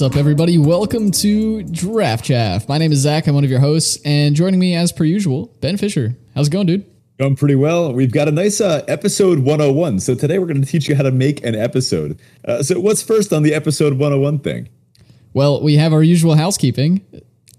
What's up, everybody? Welcome to Draft Chaff. My name is Zach. I'm one of your hosts, and joining me, as per usual, Ben Fisher. How's it going, dude? Going pretty well. We've got a nice uh, episode 101. So today we're going to teach you how to make an episode. Uh, so what's first on the episode 101 thing? Well, we have our usual housekeeping.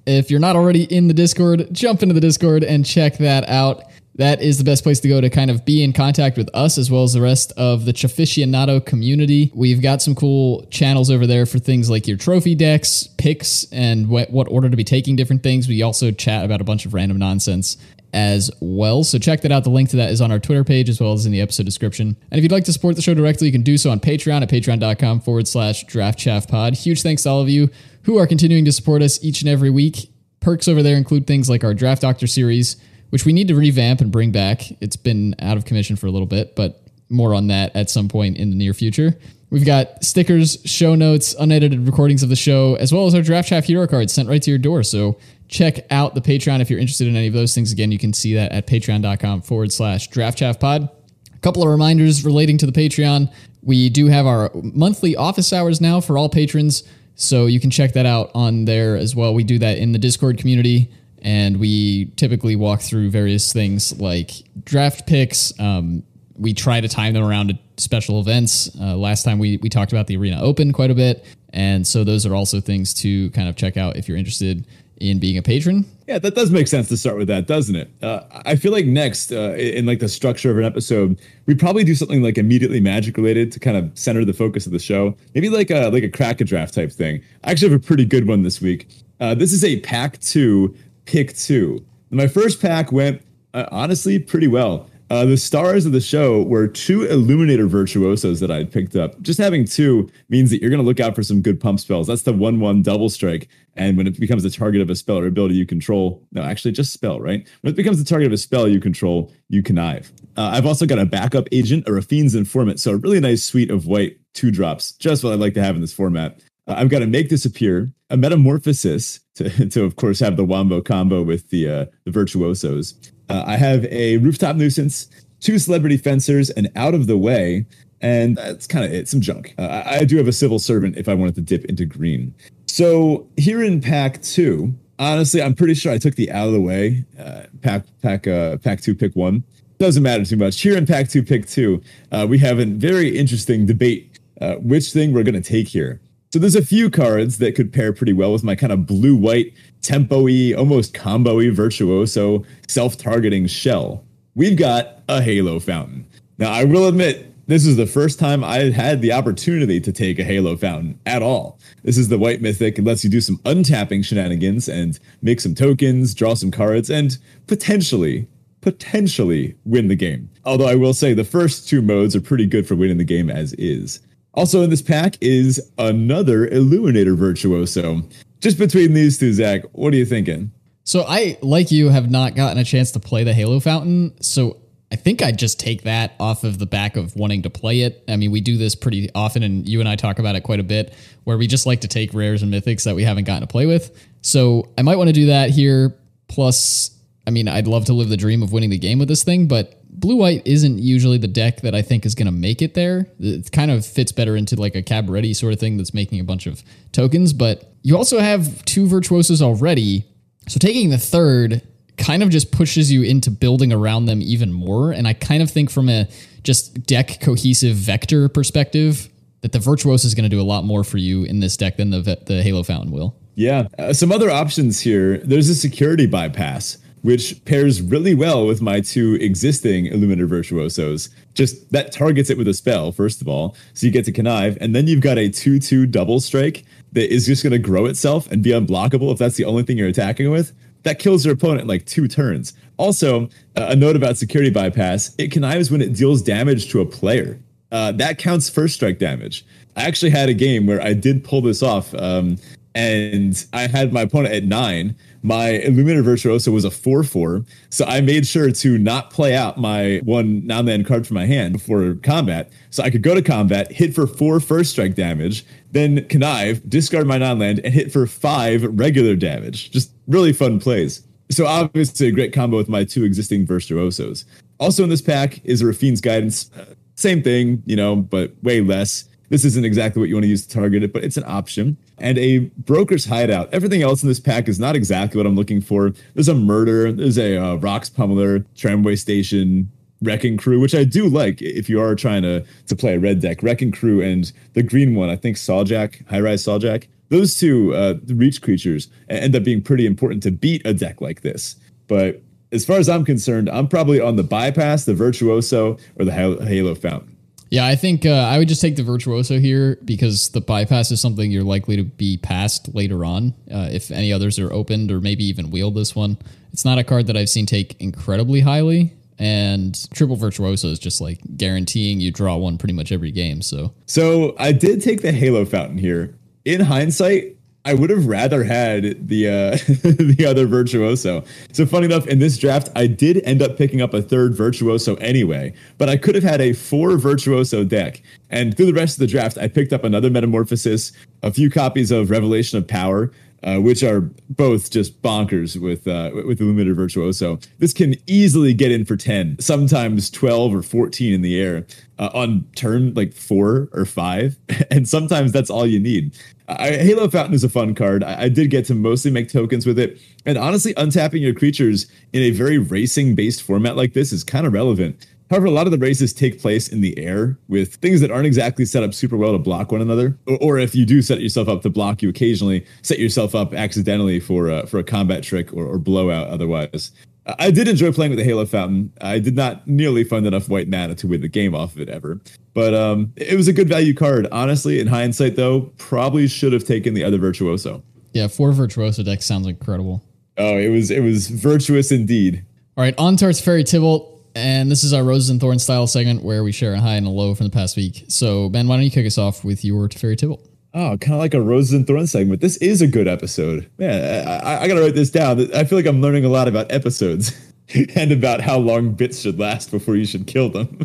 If you're not already in the Discord, jump into the Discord and check that out that is the best place to go to kind of be in contact with us as well as the rest of the Chaficionado community. We've got some cool channels over there for things like your trophy decks, picks, and what, what order to be taking different things. We also chat about a bunch of random nonsense as well. So check that out. The link to that is on our Twitter page as well as in the episode description. And if you'd like to support the show directly, you can do so on Patreon at patreon.com forward slash draft chaff pod. Huge thanks to all of you who are continuing to support us each and every week. Perks over there include things like our Draft Doctor series, which we need to revamp and bring back. It's been out of commission for a little bit, but more on that at some point in the near future. We've got stickers, show notes, unedited recordings of the show, as well as our Draft Chaff hero cards sent right to your door. So check out the Patreon if you're interested in any of those things. Again, you can see that at patreon.com forward slash draft chaff pod. A couple of reminders relating to the Patreon. We do have our monthly office hours now for all patrons. So you can check that out on there as well. We do that in the Discord community and we typically walk through various things like draft picks. Um, we try to time them around at special events. Uh, last time we we talked about the Arena Open quite a bit, and so those are also things to kind of check out if you're interested in being a patron. Yeah, that does make sense to start with that, doesn't it? Uh, I feel like next, uh, in like the structure of an episode, we probably do something like immediately magic related to kind of center the focus of the show. Maybe like a like a crack a draft type thing. I actually have a pretty good one this week. Uh, this is a pack two pick two. My first pack went uh, honestly pretty well. Uh, the stars of the show were two Illuminator Virtuosos that I had picked up. Just having two means that you're going to look out for some good pump spells. That's the 1 1 double strike. And when it becomes the target of a spell or ability you control, no, actually just spell, right? When it becomes the target of a spell you control, you connive. Uh, I've also got a backup agent, or a Raffine's Informant. So a really nice suite of white two drops, just what I'd like to have in this format. Uh, I've got to make disappear a metamorphosis to, to of course have the wombo combo with the uh, the virtuosos. Uh, I have a rooftop nuisance, two celebrity fencers, and out of the way, and that's kind of it. Some junk. Uh, I, do have a civil servant if I wanted to dip into green. So here in pack two, honestly, I'm pretty sure I took the out of the way. Uh, pack pack uh, pack two, pick one. Doesn't matter too much. Here in pack two, pick two, uh, we have a very interesting debate. Uh, which thing we're going to take here? So there's a few cards that could pair pretty well with my kind of blue white tempo-y, almost combo-y virtuoso self-targeting shell. We've got a Halo Fountain. Now I will admit this is the first time I had the opportunity to take a Halo Fountain at all. This is the white mythic. It lets you do some untapping shenanigans and make some tokens, draw some cards, and potentially, potentially win the game. Although I will say the first two modes are pretty good for winning the game as is. Also in this pack is another Illuminator Virtuoso. Just between these two, Zach, what are you thinking? So I, like you, have not gotten a chance to play the Halo Fountain. So I think I'd just take that off of the back of wanting to play it. I mean, we do this pretty often, and you and I talk about it quite a bit, where we just like to take rares and mythics that we haven't gotten to play with. So I might want to do that here. Plus, I mean, I'd love to live the dream of winning the game with this thing, but blue white isn't usually the deck that I think is going to make it there. It kind of fits better into like a Cabaretti sort of thing that's making a bunch of tokens, but you also have two virtuosos already. So taking the third kind of just pushes you into building around them even more. And I kind of think from a just deck cohesive vector perspective that the virtuoso is going to do a lot more for you in this deck than the the Halo Fountain will. Yeah, uh, some other options here. There's a security bypass which pairs really well with my two existing Illuminator Virtuosos. Just that targets it with a spell, first of all. So you get to connive, and then you've got a 2 2 double strike that is just going to grow itself and be unblockable if that's the only thing you're attacking with. That kills your opponent in like two turns. Also, uh, a note about security bypass it connives when it deals damage to a player. Uh, that counts first strike damage. I actually had a game where I did pull this off, um, and I had my opponent at nine my Illuminator Virtuoso was a 4 4. So I made sure to not play out my one non land card from my hand before combat. So I could go to combat, hit for four first strike damage, then connive, discard my non land, and hit for five regular damage. Just really fun plays. So obviously a great combo with my two existing Virtuosos. Also in this pack is a Raffine's Guidance. Uh, same thing, you know, but way less. This isn't exactly what you want to use to target it, but it's an option. And a broker's hideout. Everything else in this pack is not exactly what I'm looking for. There's a murder, there's a uh, rocks pummeler, tramway station, Wrecking Crew, which I do like if you are trying to to play a red deck. Wrecking Crew and the green one, I think Sawjack, High Rise Sawjack. Those two uh, reach creatures end up being pretty important to beat a deck like this. But as far as I'm concerned, I'm probably on the bypass, the virtuoso, or the halo fountain. Yeah, I think uh, I would just take the virtuoso here because the bypass is something you're likely to be passed later on uh, if any others are opened or maybe even wield this one. It's not a card that I've seen take incredibly highly, and triple virtuoso is just like guaranteeing you draw one pretty much every game. So, so I did take the halo fountain here. In hindsight, I would have rather had the uh, the other virtuoso. So funny enough, in this draft, I did end up picking up a third virtuoso anyway, but I could have had a four virtuoso deck. And through the rest of the draft, I picked up another metamorphosis, a few copies of Revelation of Power, uh, which are both just bonkers with uh, with Illuminator Virtuoso. This can easily get in for 10, sometimes 12 or 14 in the air uh, on turn like four or five. And sometimes that's all you need. I, Halo Fountain is a fun card. I, I, did get to mostly make tokens with it. And honestly, untapping your creatures in a very racing based format like this is kind of relevant. However, a lot of the races take place in the air with things that aren't exactly set up super well to block one another. Or, or if you do set yourself up to block, you occasionally set yourself up accidentally for for a combat trick or, or blowout otherwise. I did enjoy playing with the Halo Fountain. I did not nearly find enough white mana to win the game off of it ever. But um, it was a good value card. Honestly, in hindsight, though, probably should have taken the other Virtuoso. Yeah, four Virtuoso decks sounds incredible. Oh, it was it was virtuous indeed. All right, on to Teferi Tibalt. And this is our Roses and Thorns style segment where we share a high and a low from the past week. So, Ben, why don't you kick us off with your Teferi Tibalt? Oh, kind of like a Roses and Thorns segment. This is a good episode. Man, I, I got to write this down. I feel like I'm learning a lot about episodes and about how long bits should last before you should kill them.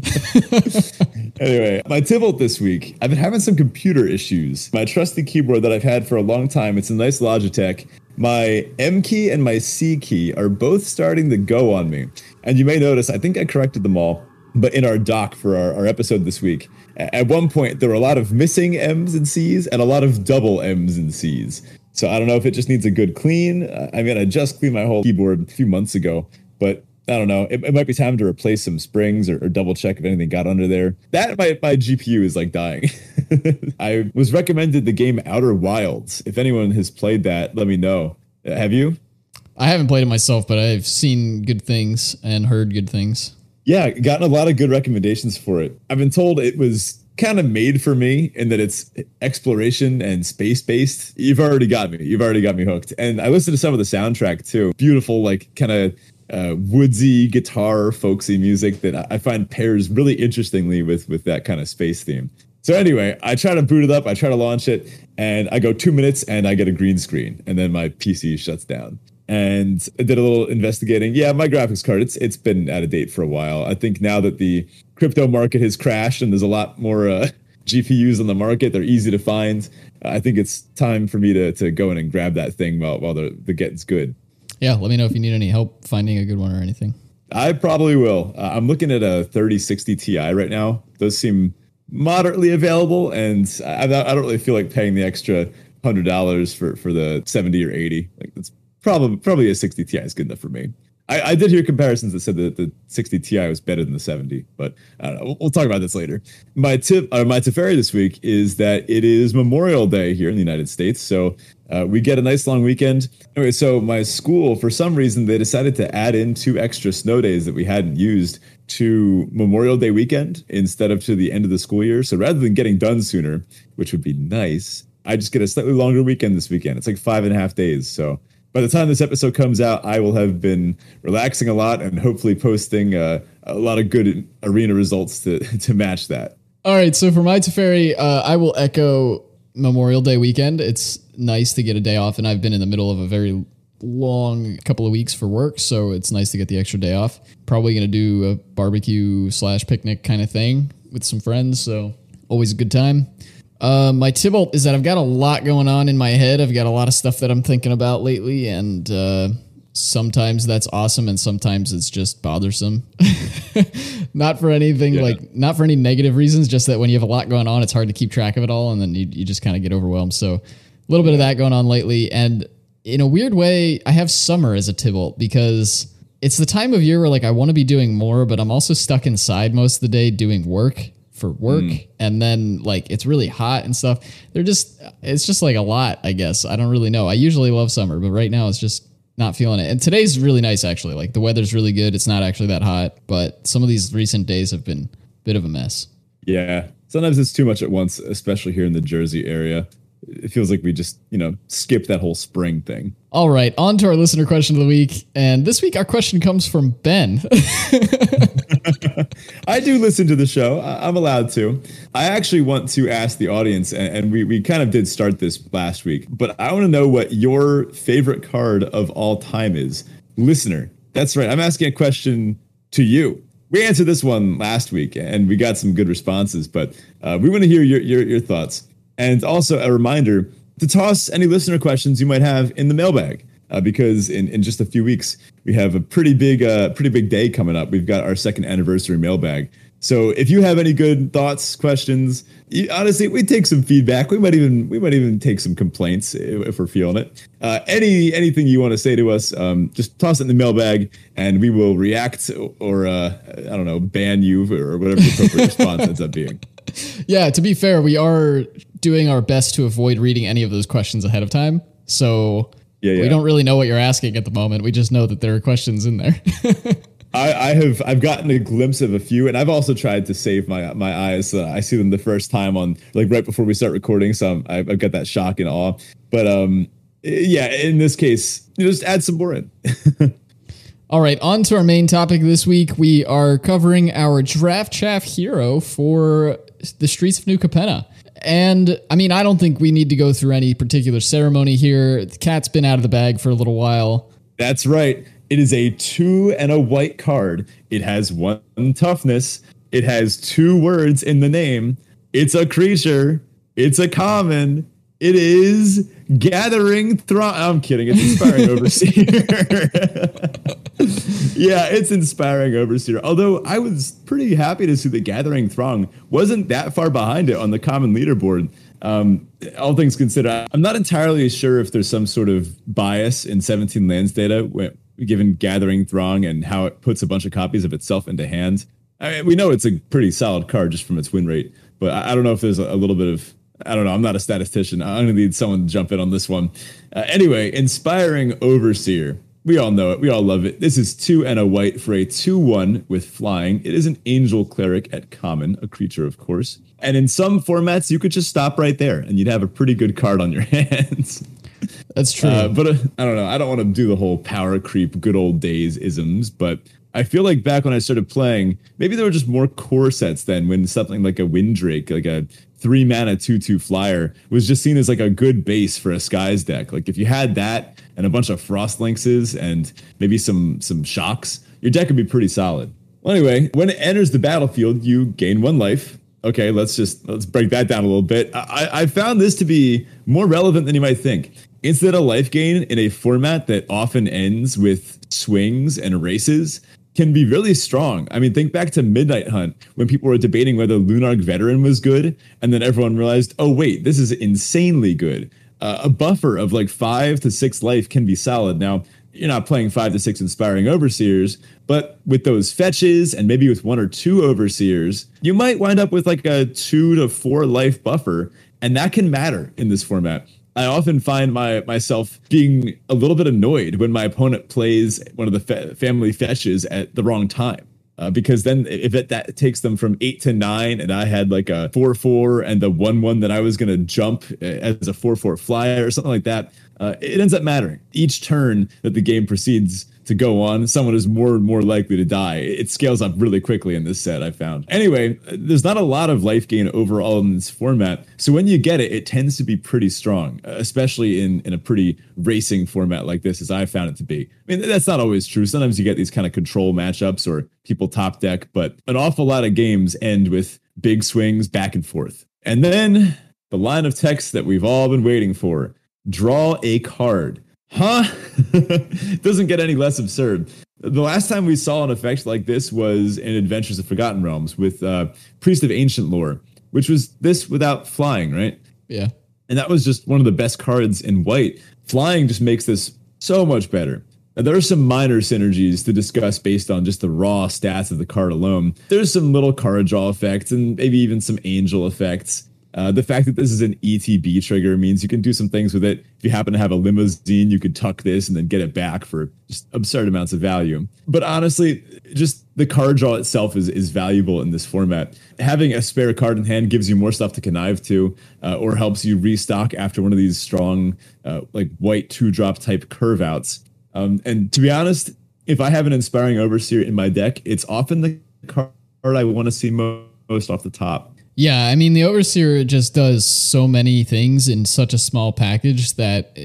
anyway, my Tibalt this week, I've been having some computer issues. My trusty keyboard that I've had for a long time, it's a nice Logitech. My M key and my C key are both starting to go on me. And you may notice, I think I corrected them all, but in our doc for our, our episode this week, at one point there were a lot of missing M's and C's and a lot of double M's and C's. So I don't know if it just needs a good clean. Uh, I mean, I just cleaned my whole keyboard a few months ago, but I don't know. It, it might be time to replace some springs or, or, double check if anything got under there. That my, my GPU is like dying. I was recommended the game Outer Wilds. If anyone has played that, let me know. Uh, have you? I haven't played it myself, but I've seen good things and heard good things. Yeah, gotten a lot of good recommendations for it. I've been told it was kind of made for me in that it's exploration and space based. You've already got me. You've already got me hooked. And I listened to some of the soundtrack too. Beautiful, like kind of uh, woodsy guitar, folksy music that I find pairs really interestingly with with that kind of space theme. So anyway, I try to boot it up, I try to launch it, and I go two minutes and I get a green screen, and then my PC shuts down and I did a little investigating. Yeah, my graphics card it's it's been out of date for a while. I think now that the crypto market has crashed and there's a lot more uh, GPUs on the market, they're easy to find. I think it's time for me to to go in and grab that thing while while the the getting's good. Yeah, let me know if you need any help finding a good one or anything. I probably will. Uh, I'm looking at a 3060 Ti right now. Those seem moderately available, and I, I don't really feel like paying the extra hundred dollars for for the 70 or 80. Like that's probably probably a 60 Ti is good enough for me. I, I, did hear comparisons that said that the 60 Ti was better than the 70, but I don't know. We'll, we'll talk about this later. My tip, or my Teferi this week is that it is Memorial Day here in the United States, so uh, we get a nice long weekend. Anyway, so my school, for some reason, they decided to add in two extra snow days that we hadn't used to Memorial Day weekend instead of to the end of the school year. So rather than getting done sooner, which would be nice, I just get a slightly longer weekend this weekend. It's like five and a half days, so by the time this episode comes out, I will have been relaxing a lot and hopefully posting uh, a lot of good arena results to to match that. All right, so for my Teferi, uh, I will echo Memorial Day weekend. It's nice to get a day off, and I've been in the middle of a very long couple of weeks for work, so it's nice to get the extra day off. Probably gonna do a barbecue slash picnic kind of thing with some friends, so always a good time. Uh, my Tibalt is that I've got a lot going on in my head. I've got a lot of stuff that I'm thinking about lately, and uh, sometimes that's awesome, and sometimes it's just bothersome. not for anything yeah. like, not for any negative reasons. Just that when you have a lot going on, it's hard to keep track of it all, and then you, you just kind of get overwhelmed. So a little bit of that going on lately. And in a weird way, I have summer as a Tibalt because it's the time of year where like I want to be doing more, but I'm also stuck inside most of the day doing work for work mm. and then like it's really hot and stuff. They're just it's just like a lot i guess. I don't really know. I usually love summer but right now it's just not feeling it. And today's really nice actually. Like the weather's really good. It's not actually that hot but some of these recent days have been a bit of a mess. Yeah. Sometimes it's too much at once, especially here in the Jersey area. It feels like we just, you know, skipped that whole spring thing. all right on to our listener question of the week and this week our question comes from ben I do listen to the show. I'm allowed to. I actually want to ask the audience, and, and we, we kind of did start this last week, but I want to know what your favorite card of all time is. Listener, that's right. I'm asking a question to you. We answered this one last week, and we got some good responses, but uh, we want to hear your, your, your thoughts. And also a reminder to toss any listener questions you might have in the mailbag uh, because in, in just a few weeks we have a pretty big uh, pretty big day coming up. We've got our second anniversary mailbag. So if you have any good thoughts, questions, you, honestly, we take some feedback. We might even we might even take some complaints if, if we're feeling it. Uh, any anything you want to say to us, um, just toss it in the mailbag, and we will react or uh, I don't know ban you or whatever the appropriate response ends up being. yeah to be fair we are doing our best to avoid reading any of those questions ahead of time so Yeah, we don't really know what you're asking at the moment we just know that there are questions in there I, I have I've gotten a glimpse of a few, and I've also tried to save my my eyes. So I see them the first time on like right before we start recording, so I'm, I've I've got that shock and awe. But um, yeah, in this case, you just add some more in. All right, on to our main topic this week. We are covering our draft chaff hero for the streets of New Capenna. And I mean, I don't think we need to go through any particular ceremony here. The cat's been out of the bag for a little while. That's right. It is a two and a white card. It has one toughness. It has two words in the name. It's a creature. It's a common. It is gathering throng. I'm kidding. It's inspiring overseer. yeah, it's inspiring overseer. Although I was pretty happy to see the gathering throng wasn't that far behind it on the common leaderboard. Um, all things considered, I'm not entirely sure if there's some sort of bias in 17 lands data when, given gathering throng and how it puts a bunch of copies of itself into hands. I mean, we know it's a pretty solid card just from its win rate, but I, I don't know if there's a, a little bit of I don't know. I'm not a statistician. I'm going to need someone to jump in on this one. Uh, anyway, inspiring overseer. We all know it. We all love it. This is two and a white for a 2 1 with flying. It is an angel cleric at common, a creature, of course. And in some formats, you could just stop right there and you'd have a pretty good card on your hands. That's true. Uh, but uh, I don't know. I don't want to do the whole power creep, good old days isms. But I feel like back when I started playing, maybe there were just more core sets then when something like a Windrake, like a three mana two two flyer, was just seen as like a good base for a skies deck. Like if you had that and a bunch of frost lynxes and maybe some some shocks, your deck would be pretty solid. Well, anyway, when it enters the battlefield, you gain one life. Okay, let's just let's break that down a little bit. I, I found this to be more relevant than you might think. Instead of life gain in a format that often ends with swings and races, can be really strong. I mean, think back to Midnight Hunt when people were debating whether Lunarch Veteran was good, and then everyone realized, oh wait, this is insanely good. Uh, a buffer of like five to six life can be solid. Now, you're not playing five to six inspiring overseers, but with those fetches and maybe with one or two overseers, you might wind up with like a two to four life buffer, and that can matter in this format. I often find my myself being a little bit annoyed when my opponent plays one of the fa- family fetches at the wrong time. Uh, because then if it, that takes them from eight to nine, and I had like a four four and the one one that I was gonna jump uh, as a four four flyer or something like that, uh, it ends up mattering. Each turn that the game proceeds to go on, someone is more and more likely to die. It scales up really quickly in this set, I found. Anyway, there's not a lot of life gain overall in this format. So when you get it, it tends to be pretty strong, especially in, in a pretty racing format like this, as I found it to be. I mean, that's not always true. Sometimes you get these kind of control matchups or people top deck, but an awful lot of games end with big swings back and forth. And then the line of text that we've all been waiting for draw a card. Huh? Doesn't get any less absurd. The last time we saw an effect like this was in Adventures of Forgotten Realms with uh, Priest of Ancient Lore, which was this without flying, right? yeah. And that was just one of the best cards in white. Flying just makes this so much better. Now, there are some minor synergies to discuss based on just the raw stats of the card alone. There's some little card draw effects and maybe even some angel effects. Uh, the fact that this is an ETB trigger means you can do some things with it. If you happen to have a limousine, you could tuck this and then get it back for just absurd amounts of value. But honestly, just the card draw itself is, is valuable in this format. Having a spare card in hand gives you more stuff to connive to, uh, or helps you restock after one of these strong, uh, like white two drop type curve outs. Um, and to be honest, if I have an inspiring overseer in my deck, it's often the card I want to see most off the top. Yeah, I mean the overseer just does so many things in such a small package that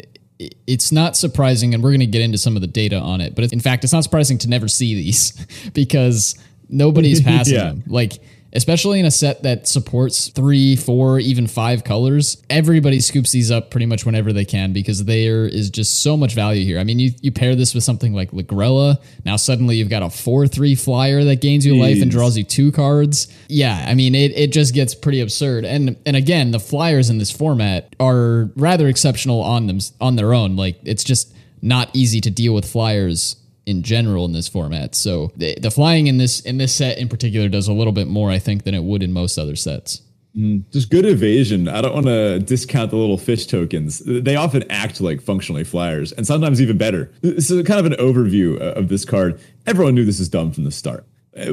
it's not surprising, and we're going to get into some of the data on it. But in fact, it's not surprising to never see these because nobody's passing yeah. them. Like especially in a set that supports three, four, even five colors. Everybody scoops these up pretty much whenever they can because there is just so much value here. I mean, you, you pair this with something like Lagrella. Now suddenly you've got a 4 3 flyer that gains you Jeez. life and draws you two cards. Yeah, I mean, it, it just gets pretty absurd. And and again, the flyers in this format are rather exceptional on them on their own. Like it's just not easy to deal with flyers in general in this format. So the, the flying in this in this set in particular does a little bit more, I think, than it would in most other sets. Mm, just good evasion. I don't want to discount the little fish tokens. They often act like functionally flyers, and sometimes even better. This is kind of an overview of this card. Everyone knew this is dumb from the start.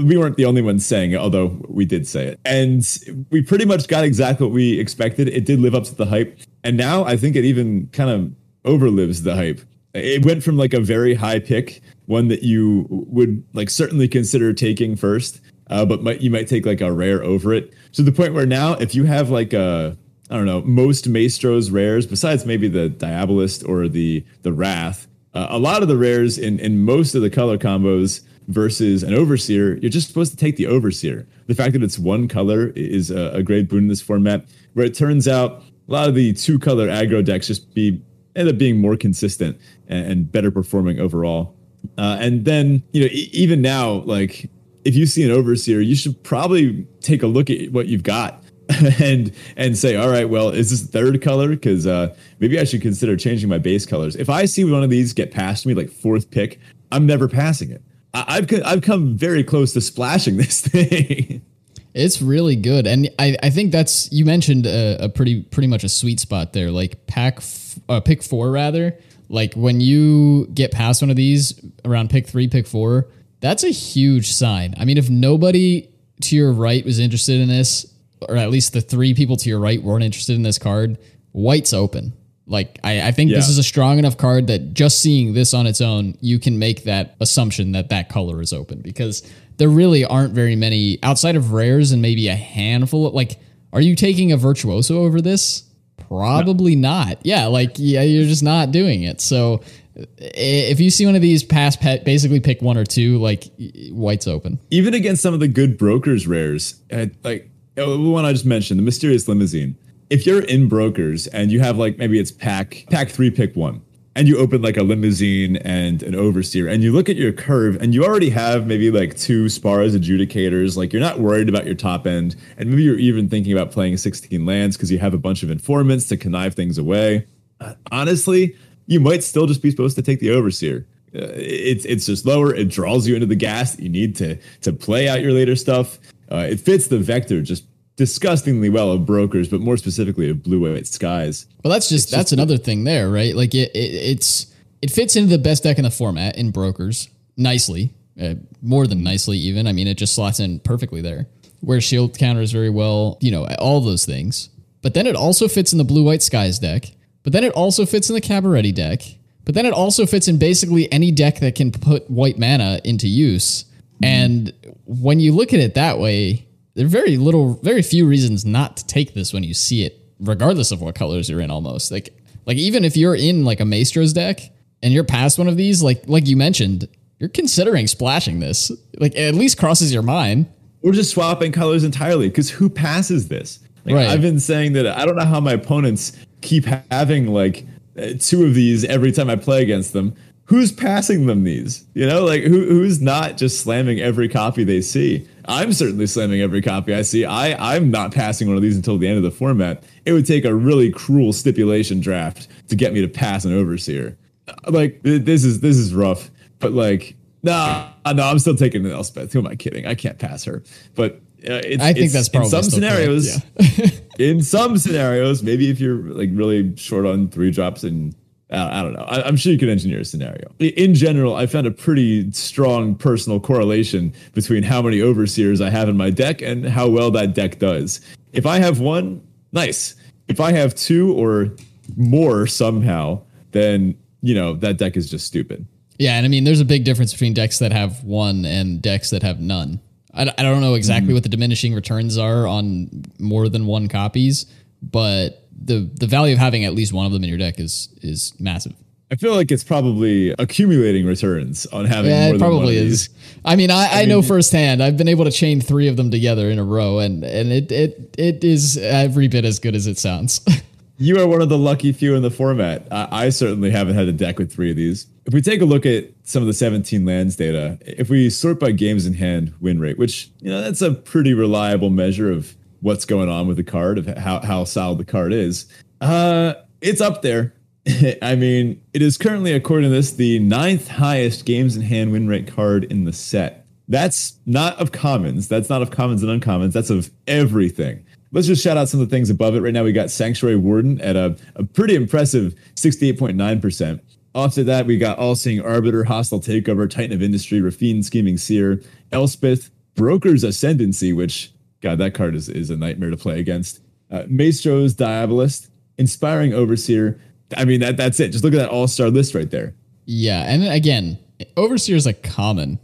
We weren't the only ones saying it, although we did say it. And we pretty much got exactly what we expected. It did live up to the hype. And now I think it even kind of overlives the hype. It went from like a very high pick one that you would like certainly consider taking first, uh, but might you might take like a rare over it. To the point where now, if you have like a I don't know most Maestro's rares, besides maybe the Diabolist or the the Wrath, uh, a lot of the rares in in most of the color combos versus an Overseer, you're just supposed to take the Overseer. The fact that it's one color is a, a great boon in this format, where it turns out a lot of the two color aggro decks just be end up being more consistent and, and better performing overall. Uh, and then, you know, e- even now, like if you see an overseer, you should probably take a look at what you've got and and say, all right, well, is this third color? Because uh, maybe I should consider changing my base colors. If I see one of these get past me, like fourth pick, I'm never passing it. I- have I've come very close to splashing this thing. It's really good, and I, I think that's you mentioned a, a pretty pretty much a sweet spot there. Like pack f- uh, pick four rather like when you get past one of these around pick three, pick four, that's a huge sign. I mean, if nobody to your right was interested in this, or at least the three people to your right weren't interested in this card, white's open. Like I, I think yeah. this is a strong enough card that just seeing this on its own, you can make that assumption that that color is open because there really aren't very many outside of rares and maybe a handful. Of, like, are you taking a virtuoso over this? Probably no. not. Yeah, like yeah, you're just not doing it. So if you see one of these pass pet, basically pick one or two. Like white's open. Even against some of the good brokers rares, uh, like uh, the one I just mentioned, the mysterious limousine. If you're in brokers and you have like maybe it's pack pack three, pick one and you open like a limousine and an overseer and you look at your curve and you already have maybe like two Spara's adjudicators like you're not worried about your top end and maybe you're even thinking about playing 16 lands because you have a bunch of informants to connive things away. Uh, honestly you might still just be supposed to take the overseer. Uh, it's it's just lower it draws you into the gas that you need to to play out your later stuff. Uh, it fits the vector just disgustingly well of brokers, but more specifically of blue white skies. Well, that's just it's that's just, another thing there, right? Like it, it, it's it fits into the best deck in the format in brokers nicely, uh, more than nicely even. I mean, it just slots in perfectly there. Where shield counters very well, you know, all those things. But then it also fits in the blue white skies deck. But then it also fits in the Cabaretti deck. But then it also fits in basically any deck that can put white mana into use. And when you look at it that way, there are very little, very few reasons not to take this when you see it, regardless of what colors you're in. Almost like like even if you're in like a Maestro's deck and you're past one of these, like like you mentioned, you're considering splashing this. Like it at least crosses your mind. We're just swapping colors entirely because who passes this? Like, right. I've been saying that I don't know how my opponents keep having like uh, two of these every time I play against them. Who's passing them these? You know, like who who's not just slamming every copy they see? I'm certainly slamming every copy I see. I I'm not passing one of these until the end of the format. It would take a really cruel stipulation draft to get me to pass an overseer. Like this is this is rough, but like nah, no, I'm still taking an Elspeth. Who am I kidding? I can't pass her. But uh, it's, I think it's, that's probably in some scenarios. yeah. in some scenarios, maybe if you're like really short on three drops and uh, I don't know. I, am sure you could engineer a scenario. In general, I found a pretty strong personal correlation between how many overseers I have in my deck and how well that deck does. If I have one, nice. If I have two or more somehow, then you know that deck is just stupid. Yeah, and I mean, there's a big difference between decks that have one and decks that have none. I, I don't know exactly mm. what the diminishing returns are on more than one copies, but the the value of having at least one of them in your deck is is massive. I feel like it's probably accumulating returns on having yeah, more it probably is. I mean, I, I, I mean, know firsthand. I've been able to chain three of them together in a row, and and it it it is every bit as good as it sounds. you are one of the lucky few in the format. I, I certainly haven't had a deck with three of these. If we take a look at some of the 17 lands data, if we sort by games in hand win rate, which you know that's a pretty reliable measure of what's going on with the card, of how, how solid the card is. Uh, it's up there. I mean, it is currently, according to this, the ninth highest games in hand win rate card in the set. That's not of commons. That's not of commons and uncommons. That's of everything. Let's just shout out some of the things above it. Right now, we got Sanctuary Warden at a, a pretty impressive 68.9%. After that, we got All Seeing Arbiter, Hostile Takeover, Titan of Industry, Raffine Scheming Seer, Elspeth, Broker's Ascendancy, which God, that card is, is a nightmare to play against. Uh, Maestro's Diabolist, Inspiring Overseer. I mean, that that's it. Just look at that all star list right there. Yeah. And again, Overseer is a common.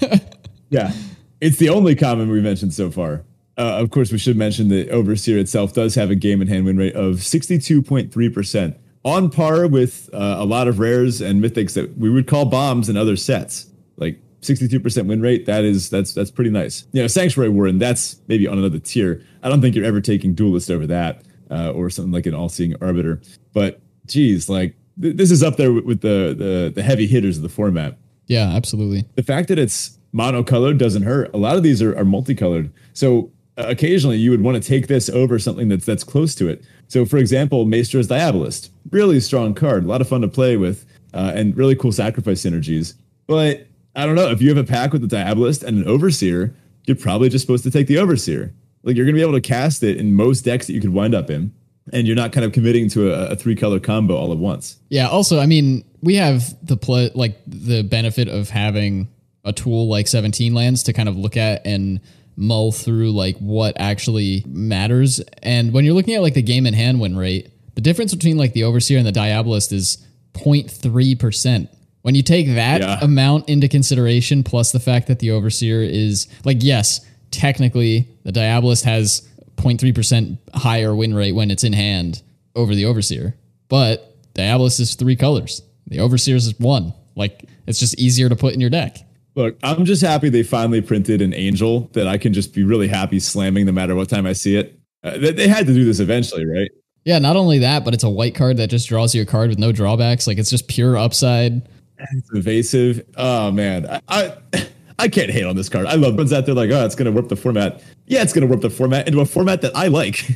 yeah. It's the only common we mentioned so far. Uh, of course, we should mention that Overseer itself does have a game in hand win rate of 62.3%, on par with uh, a lot of rares and mythics that we would call bombs in other sets. Like 62% win rate, that is that's that's pretty nice. You know, Sanctuary Warden, that's maybe on another tier. I don't think you're ever taking Duelist over that, uh, or something like an All-Seeing Arbiter. But geez, like th- this is up there with, with the, the the heavy hitters of the format. Yeah, absolutely. The fact that it's monocolored doesn't hurt. A lot of these are, are multicolored. So uh, occasionally you would want to take this over something that's that's close to it. So for example, Maestro's Diabolist, really strong card, a lot of fun to play with, uh, and really cool sacrifice synergies. But I don't know. If you have a pack with a Diabolist and an Overseer, you're probably just supposed to take the Overseer. Like you're going to be able to cast it in most decks that you could wind up in, and you're not kind of committing to a, a three color combo all at once. Yeah. Also, I mean, we have the pl- like the benefit of having a tool like 17 lands to kind of look at and mull through like what actually matters. And when you're looking at like the game in hand win rate, the difference between like the Overseer and the Diabolist is 0.3 percent when you take that yeah. amount into consideration, plus the fact that the Overseer is like, yes, technically the Diabolist has 0.3% higher win rate when it's in hand over the Overseer, but Diabolist is three colors. The Overseer is one. Like, it's just easier to put in your deck. Look, I'm just happy they finally printed an angel that I can just be really happy slamming no matter what time I see it. Uh, they, they had to do this eventually, right? Yeah, not only that, but it's a white card that just draws you a card with no drawbacks. Like it's just pure upside. It's evasive. Oh man, I, I, I can't hate on this card. I love ones out there like, oh, it's gonna warp the format. Yeah, it's gonna warp the format into a format that I like.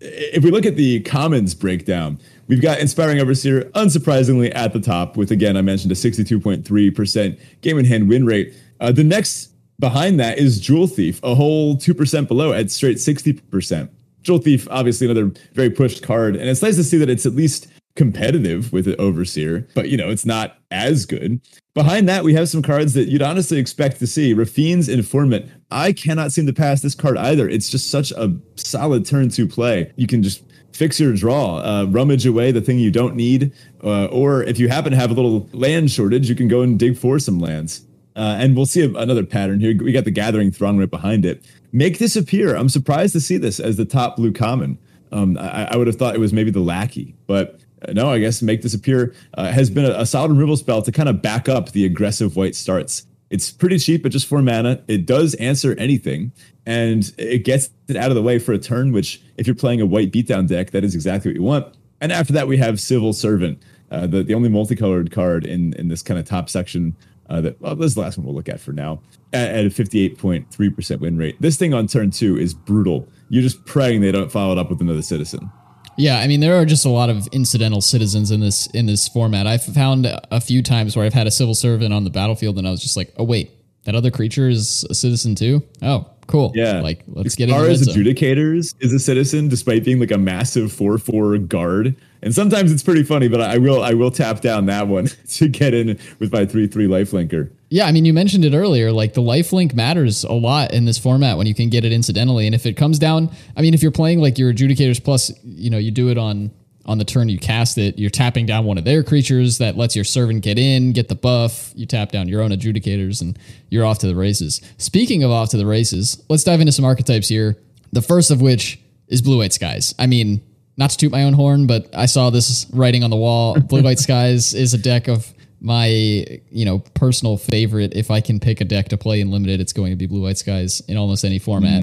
if we look at the commons breakdown, we've got Inspiring Overseer, unsurprisingly at the top, with again I mentioned a 62.3% game in hand win rate. Uh, the next behind that is Jewel Thief, a whole two percent below at straight 60%. Jewel Thief, obviously another very pushed card, and it's nice to see that it's at least competitive with Overseer, but you know, it's not as good. Behind that, we have some cards that you'd honestly expect to see. Raffine's Informant. I cannot seem to pass this card either. It's just such a solid turn to play. You can just fix your draw, uh, rummage away the thing you don't need, uh, or if you happen to have a little land shortage, you can go and dig for some lands. Uh, and we'll see another pattern here. We got the Gathering Throng right behind it. Make this appear. I'm surprised to see this as the top blue common. Um, I, I, would have thought it was maybe the lackey, but no, I guess make this appear uh, has been a, a, solid removal spell to kind of back up the aggressive white starts. It's pretty cheap at just four mana. It does answer anything, and it gets it out of the way for a turn. Which, if you're playing a white beatdown deck, that is exactly what you want. And after that, we have Civil Servant. Uh, the the only multicolored card in in this kind of top section uh, that well, this is the last one we'll look at for now at, at a 58.3% win rate. This thing on turn two is brutal. You're just praying they don't follow it up with another citizen. Yeah, I mean there are just a lot of incidental citizens in this in this format. I've found a few times where I've had a civil servant on the battlefield and I was just like, "Oh wait, that other creature is a citizen too?" Oh, cool. Yeah. Like let's get As into far as adjudicators is a citizen despite being like a massive 4-4 guard. And sometimes it's pretty funny, but I will I will tap down that one to get in with my 3-3 lifelinker. Yeah, I mean, you mentioned it earlier. Like the lifelink matters a lot in this format when you can get it incidentally. And if it comes down, I mean, if you're playing like your adjudicators plus, you know, you do it on on the turn you cast it, you're tapping down one of their creatures that lets your servant get in, get the buff. You tap down your own adjudicators, and you're off to the races. Speaking of off to the races, let's dive into some archetypes here. The first of which is blue white skies. I mean, not to toot my own horn, but I saw this writing on the wall. Blue white skies is a deck of my you know personal favorite if i can pick a deck to play in limited it's going to be blue white skies in almost any format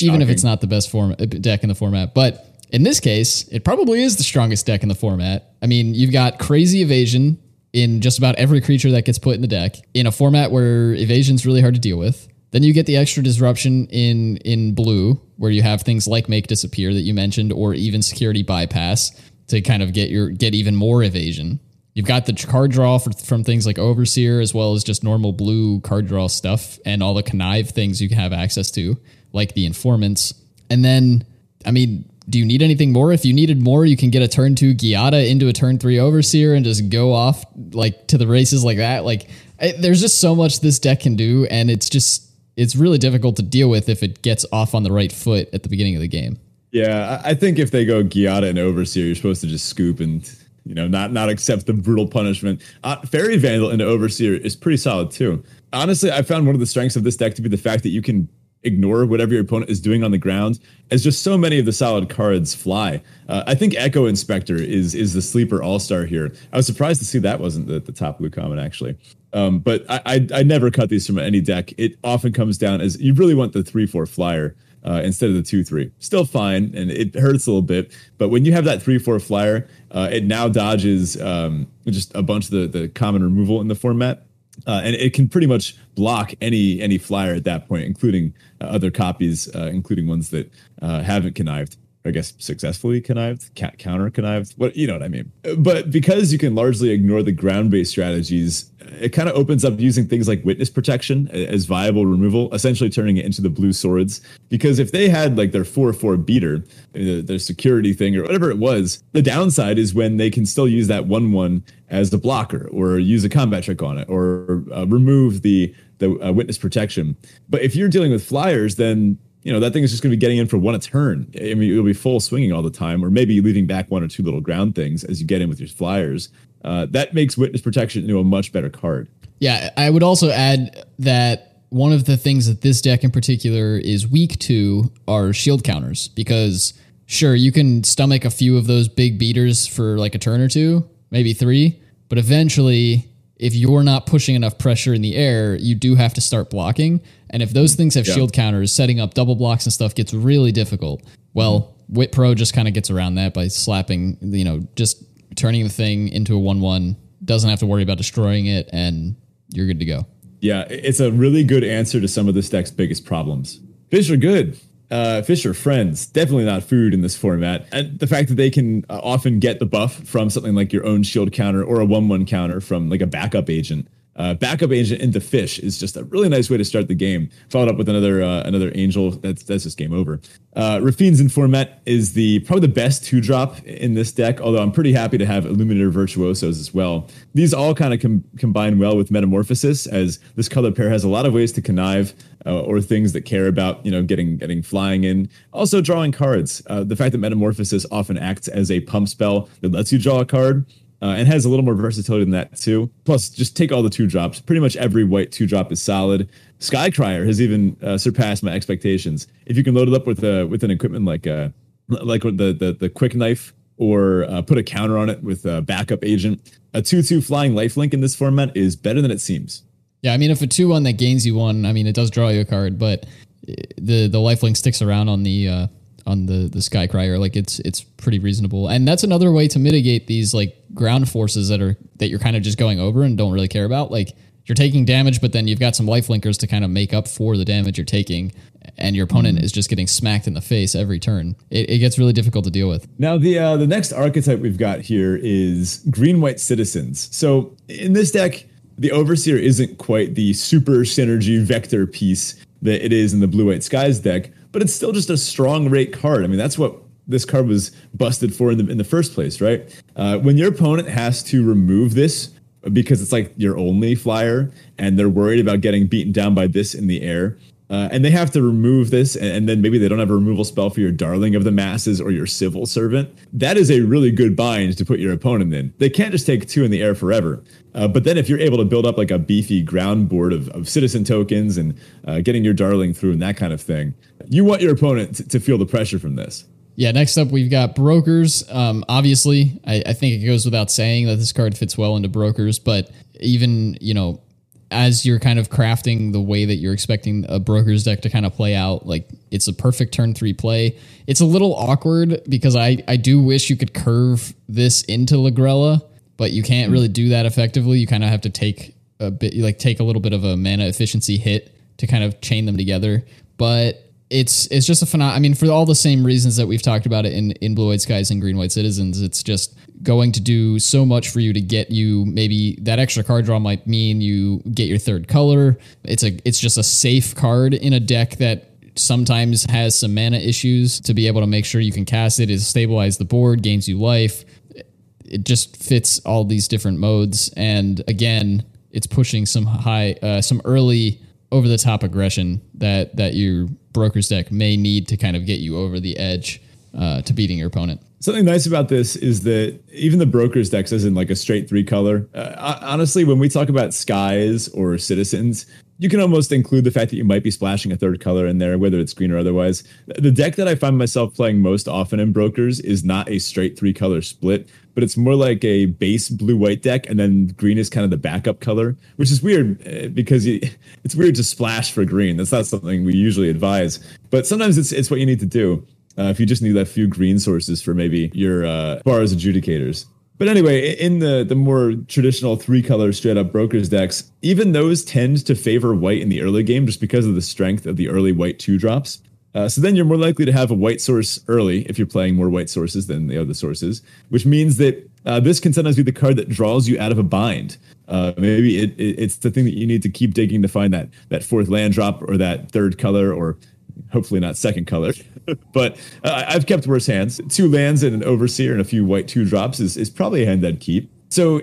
even if it's not the best form uh, deck in the format. But in this case it probably is the strongest deck in the format. I mean you've got crazy evasion in just about every creature that gets put in the deck in a format where evasion's really hard to deal with. Then you get the extra disruption in in blue where you have things like make disappear that you mentioned or even security bypass to kind of get your get even more evasion You've got the card draw for, from things like Overseer, as well as just normal blue card draw stuff, and all the connive things you can have access to, like the informants. And then, I mean, do you need anything more? If you needed more, you can get a turn two Giada into a turn three Overseer and just go off like to the races like that. Like, I, there's just so much this deck can do, and it's just it's really difficult to deal with if it gets off on the right foot at the beginning of the game. Yeah, I think if they go Giada and Overseer, you're supposed to just scoop and you know not not accept the brutal punishment. Uh, Fairy Vandal into Overseer is pretty solid too. Honestly, I found one of the strengths of this deck to be the fact that you can ignore whatever your opponent is doing on the ground, as just so many of the solid cards fly. Uh, I think Echo Inspector is is the sleeper all star here. I was surprised to see that wasn't the, the top blue common actually. Um, but I, I I never cut these from any deck. It often comes down as you really want the three four flyer uh, instead of the two three. Still fine, and it hurts a little bit. But when you have that three four flyer, uh, it now dodges um, just a bunch of the the common removal in the format. Uh, and it can pretty much block any any flyer at that point, including uh, other copies, uh, including ones that uh, haven't connived. I guess successfully connived, counter connived. What you know what I mean? But because you can largely ignore the ground based strategies, it kind of opens up using things like witness protection as viable removal, essentially turning it into the blue swords. Because if they had like their four four beater, uh, their security thing or whatever it was, the downside is when they can still use that one one as the blocker or use a combat trick on it or uh, remove the the uh, witness protection. But if you're dealing with flyers, then you know that thing is just going to be getting in for one a turn. I mean, it'll be full swinging all the time, or maybe leaving back one or two little ground things as you get in with your flyers. Uh, that makes witness protection into a much better card. Yeah, I would also add that one of the things that this deck in particular is weak to are shield counters because sure, you can stomach a few of those big beaters for like a turn or two, maybe three, but eventually if you're not pushing enough pressure in the air, you do have to start blocking. And if those things have Yeah. shield counters, setting up double blocks and stuff gets really difficult. Well, Wit Pro just kind of gets around that by slapping, you know, just turning the thing into a 1 1, doesn't have to worry about destroying it, and you're good to go. Yeah, it's a really good answer to some of this deck's biggest problems. Fish are good. Uh, fish are friends. Definitely not food in this format. And the fact that they can uh, often get the buff from something like your own shield counter or a 1 1 counter from like a backup agent. Uh, backup agent into fish is just a really nice way to start the game. Followed up with another uh, another angel. That's that's just game over. Uh, Raffine's Informant is the probably the best two drop in this deck. Although I'm pretty happy to have Illuminator Virtuosos as well. These all kind of com- combine well with Metamorphosis, as this color pair has a lot of ways to connive uh, or things that care about you know getting getting flying in. Also drawing cards. Uh, the fact that Metamorphosis often acts as a pump spell that lets you draw a card uh, and has a little more versatility than that too. Plus, just take all the two drops. Pretty much every white two drop is solid. Sky Crier has even uh, surpassed my expectations. If you can load it up with a with an equipment like uh like the the the quick knife or uh, put a counter on it with a backup agent, a two two flying lifelink in this format is better than it seems. Yeah, I mean, if a 2 1 that gains you one, I mean, it does draw you a card, but the the lifelink sticks around on the. On the the sky crier like it's it's pretty reasonable and that's another way to mitigate these like ground forces that are that you're kind of just going over and don't really care about. Like you're taking damage, but then you've got some life linkers to kind of make up for the damage you're taking, and your opponent mm-hmm. is just getting smacked in the face every turn. It, it gets really difficult to deal with. Now, the uh, the next archetype we've got here is green white citizens. So in this deck, the overseer isn't quite the super synergy vector piece that it is in the blue white skies deck, but it's still just a strong rate card. I mean, that's what this card was busted for in the in the first place, right? Uh, when your opponent has to remove this because it's like your only flyer, and they're worried about getting beaten down by this in the air. Uh, and they have to remove this, and, and, then maybe they don't have a removal spell for your Darling of the Masses or your Civil Servant. That is a really good bind to put your opponent in. They can't just take two in the air forever. Uh, but then if you're able to build up like a beefy ground board of, of citizen tokens and uh, getting your Darling through and that kind of thing, you want your opponent to, to feel the pressure from this. Yeah, next up we've got brokers. Um, obviously, I, I, think it goes without saying that this card fits well into brokers, but even, you know, as you're kind of crafting the way that you're expecting a brokers deck to kind of play out, like it's a perfect turn three play. It's a little awkward because I, I do wish you could curve this into Lagrella, but you can't really do that effectively. You kind of have to take a bit, like take a little bit of a mana efficiency hit to kind of chain them together. But it's it's just a phenomenon. I mean, for all the same reasons that we've talked about it in in Blue White Skies and Green White Citizens, it's just going to do so much for you to get you maybe that extra card draw might mean you get your third color. It's a it's just a safe card in a deck that sometimes has some mana issues to be able to make sure you can cast it is stabilize the board, gains you life. It just fits all these different modes and again, it's pushing some high uh, some early over the top aggression that that your broker's deck may need to kind of get you over the edge uh, to beating your opponent. Something nice about this is that even the broker's decks isn't like a straight three color. Uh, honestly, when we talk about skies or citizens, you can almost include the fact that you might be splashing a third color in there, whether it's green or otherwise. The deck that I find myself playing most often in Brokers is not a straight three color split, but it's more like a base blue white deck, and then green is kind of the backup color, which is weird eh, because it's weird to splash for green. That's not something we usually advise, but sometimes it's it's what you need to do. Uh, if you just need a few green sources for maybe your uh, Spara's adjudicators. But anyway, in the the more traditional three color straight up brokers decks, even those tend to favor white in the early game just because of the strength of the early white two drops. Uh, so then you're more likely to have a white source early if you're playing more white sources than the other sources, which means that uh, this can sometimes be the card that draws you out of a bind. Uh, maybe it, it, it's the thing that you need to keep digging to find that that fourth land drop or that third color or hopefully not second color. but uh, I've kept worse hands. Two lands and an overseer and a few white two drops is, is probably a hand I'd keep. So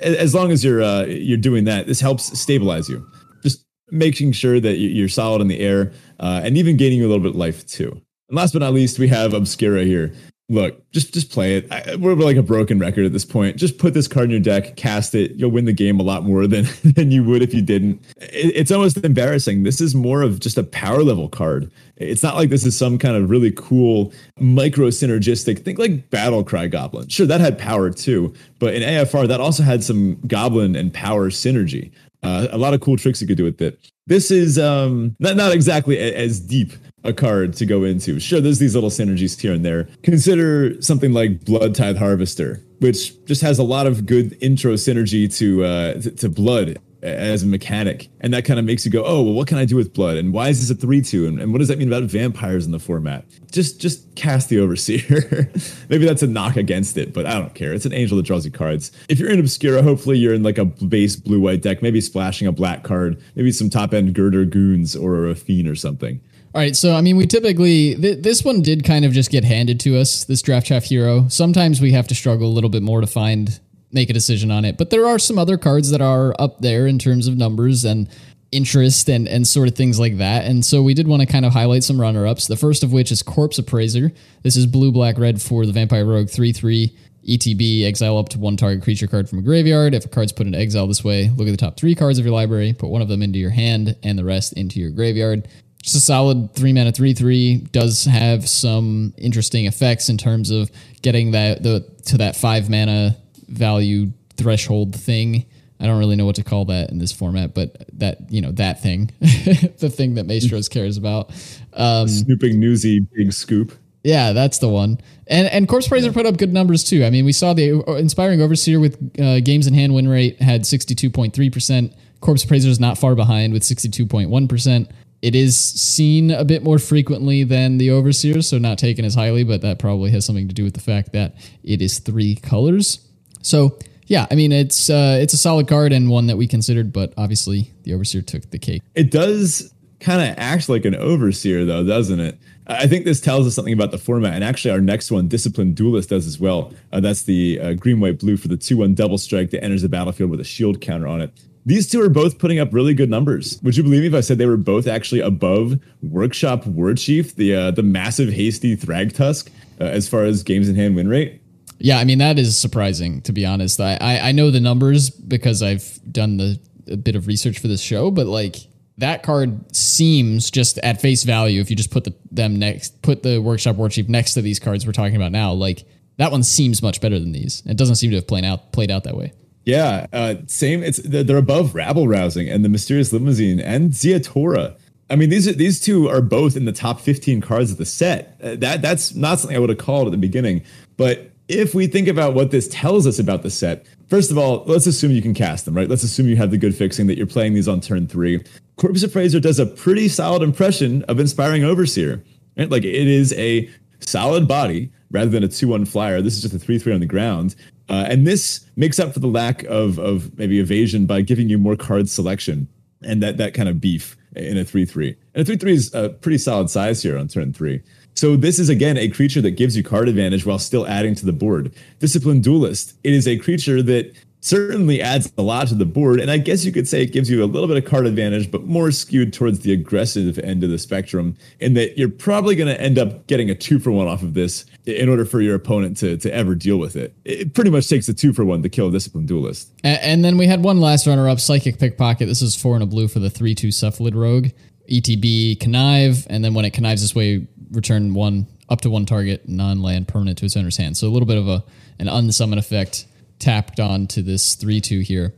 as long as you're uh, you're doing that, this helps stabilize you. Just making sure that you're solid in the air uh, and even gaining you a little bit of life too. And last but not least, we have Obscura here look, just just play it. I, we're like a broken record at this point. Just put this card in your deck, cast it. You'll win the game a lot more than than you would if you didn't. It, it's almost embarrassing. This is more of just a power level card. It's not like this is some kind of really cool micro synergistic. Think like Battle Cry Goblin. Sure, that had power too, but in AFR that also had some Goblin and power synergy. Uh, a lot of cool tricks you could do with it. This is um, not not exactly a, as deep a card to go into. Sure, there's these little synergies here and there. Consider something like Blood Tithe Harvester, which just has a lot of good intro synergy to uh, to, to blood as a mechanic, and that kind of makes you go, "Oh, well, what can I do with blood? And why is this a three-two? And, and what does that mean about vampires in the format?" Just just cast the overseer. Maybe that's a knock against it, but I don't care. It's an angel that draws you cards. If you're in Obscura, hopefully you're in like a base blue-white deck, maybe splashing a black card, maybe some top-end Girder goons or a fiend or something. All right, so I mean, we typically th- this one did kind of just get handed to us. This draft chaff hero. Sometimes we have to struggle a little bit more to find make a decision on it, but there are some other cards that are up there in terms of numbers and interest and and sort of things like that. And so we did want to kind of highlight some runner ups. The first of which is Corpse Appraiser. This is blue, black, red for the Vampire Rogue three three. ETB, exile up to one target creature card from a graveyard. If a card's put into exile this way, look at the top three cards of your library, put one of them into your hand, and the rest into your graveyard just a solid three mana three three does have some interesting effects in terms of getting that the to that five mana value threshold thing. I don't really know what to call that in this format, but that you know that thing, the thing that Maestros cares about. Um, Snooping Newsie big scoop. Yeah, that's the one. And and Corpse Appraiser put up good numbers too. I mean, we saw the uh, Inspiring Overseer with uh, games in hand win rate had 62.3%. Corpse Appraiser is not far behind with 62.1%. It is seen a bit more frequently than the Overseer, so not taken as highly, but that probably has something to do with the fact that it is three colors. So yeah, I mean it's uh, it's a solid card and one that we considered, but obviously the Overseer took the cake. It does kind of act like an overseer, though, doesn't it? I think this tells us something about the format, and actually, our next one, Disciplined Duelist, does as well. Uh, that's the uh, green, white, blue for the 2 1 double strike that enters the battlefield with a shield counter on it. These two are both putting up really good numbers. Would you believe me if I said they were both actually above Workshop War Chief, the uh, the massive hasty Thragtusk, uh, as far as games in hand win rate? Yeah, I mean that is surprising to be honest. I, I, I know the numbers because I've done the a bit of research for this show, but like that card seems just at face value if you just put the, them next put the workshop war next to these cards we're talking about now like that one seems much better than these it doesn't seem to have played out played out that way yeah uh, same it's they're above rabble rousing and the mysterious limousine and Zia Ziatora. I mean, these are, these two are both in the top 15 cards of the set. Uh, that that's not something I would have called at the beginning. But if we think about what this tells us about the set, first of all, let's assume you can cast them, right? Let's assume you have the good fixing that you're playing these on turn three. Corpse Appraiser does a pretty solid impression of Inspiring Overseer. Right? Like it is a solid body rather than a 2 1 flyer. This is just a 3 3 on the ground. Uh, and this makes up for the lack of, of maybe evasion by giving you more card selection and that, that kind of beef in a 3 3. And a 3 3 is a pretty solid size here on turn three. So this is again a creature that gives you card advantage while still adding to the board. Disciplined Duelist. It is a creature that certainly adds a lot to the board. And I guess you could say it gives you a little bit of card advantage, but more skewed towards the aggressive end of the spectrum, in that you're probably going to end up getting a two for one off of this in order for your opponent to, to ever deal with it. It pretty much takes a two for one to kill a disciplined duelist. And, and then we had one last runner up, Psychic Pickpocket. This is four and a blue for the 3 2 Cephalid Rogue. ETB connive, and then when it connives this way, return one up to one target non-land permanent to its owner's hand. So a little bit of a an unsummon effect tapped on to this 3 2 here.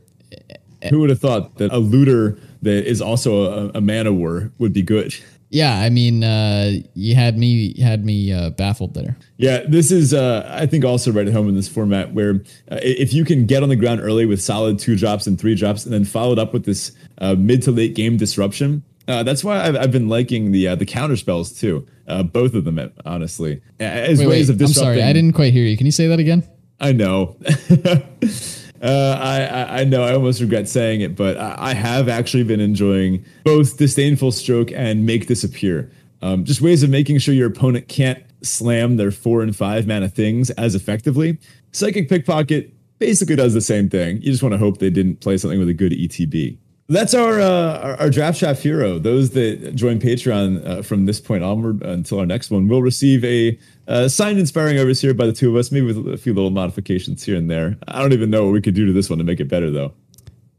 Who would have thought that a looter that is also a, a man of war would be good? Yeah, I mean, uh, you had me had me uh, baffled there. Yeah, this is uh, I think also right at home in this format where uh, if you can get on the ground early with solid two drops and three drops, and then followed up with this uh, mid to late game disruption, uh, that's why I've, I've been liking the uh, the counter spells too. Uh, both of them, honestly, as wait, ways wait, of disrupting. I'm sorry, I didn't quite hear you. Can you say that again? I know. Uh, I, I know I almost regret saying it, but I, I have actually been enjoying both disdainful stroke and make disappear. Um, just ways of making sure your opponent can't slam their four and five mana things as effectively. Psychic pickpocket basically does the same thing. You just want to hope they didn't play something with a good ETB. That's our, uh, our, our draft chaff hero. Those that join Patreon uh, from this point onward until our next one will receive a uh, signed inspiring overseer by the two of us, maybe with a few little modifications here and there. I don't even know what we could do to this one to make it better, though.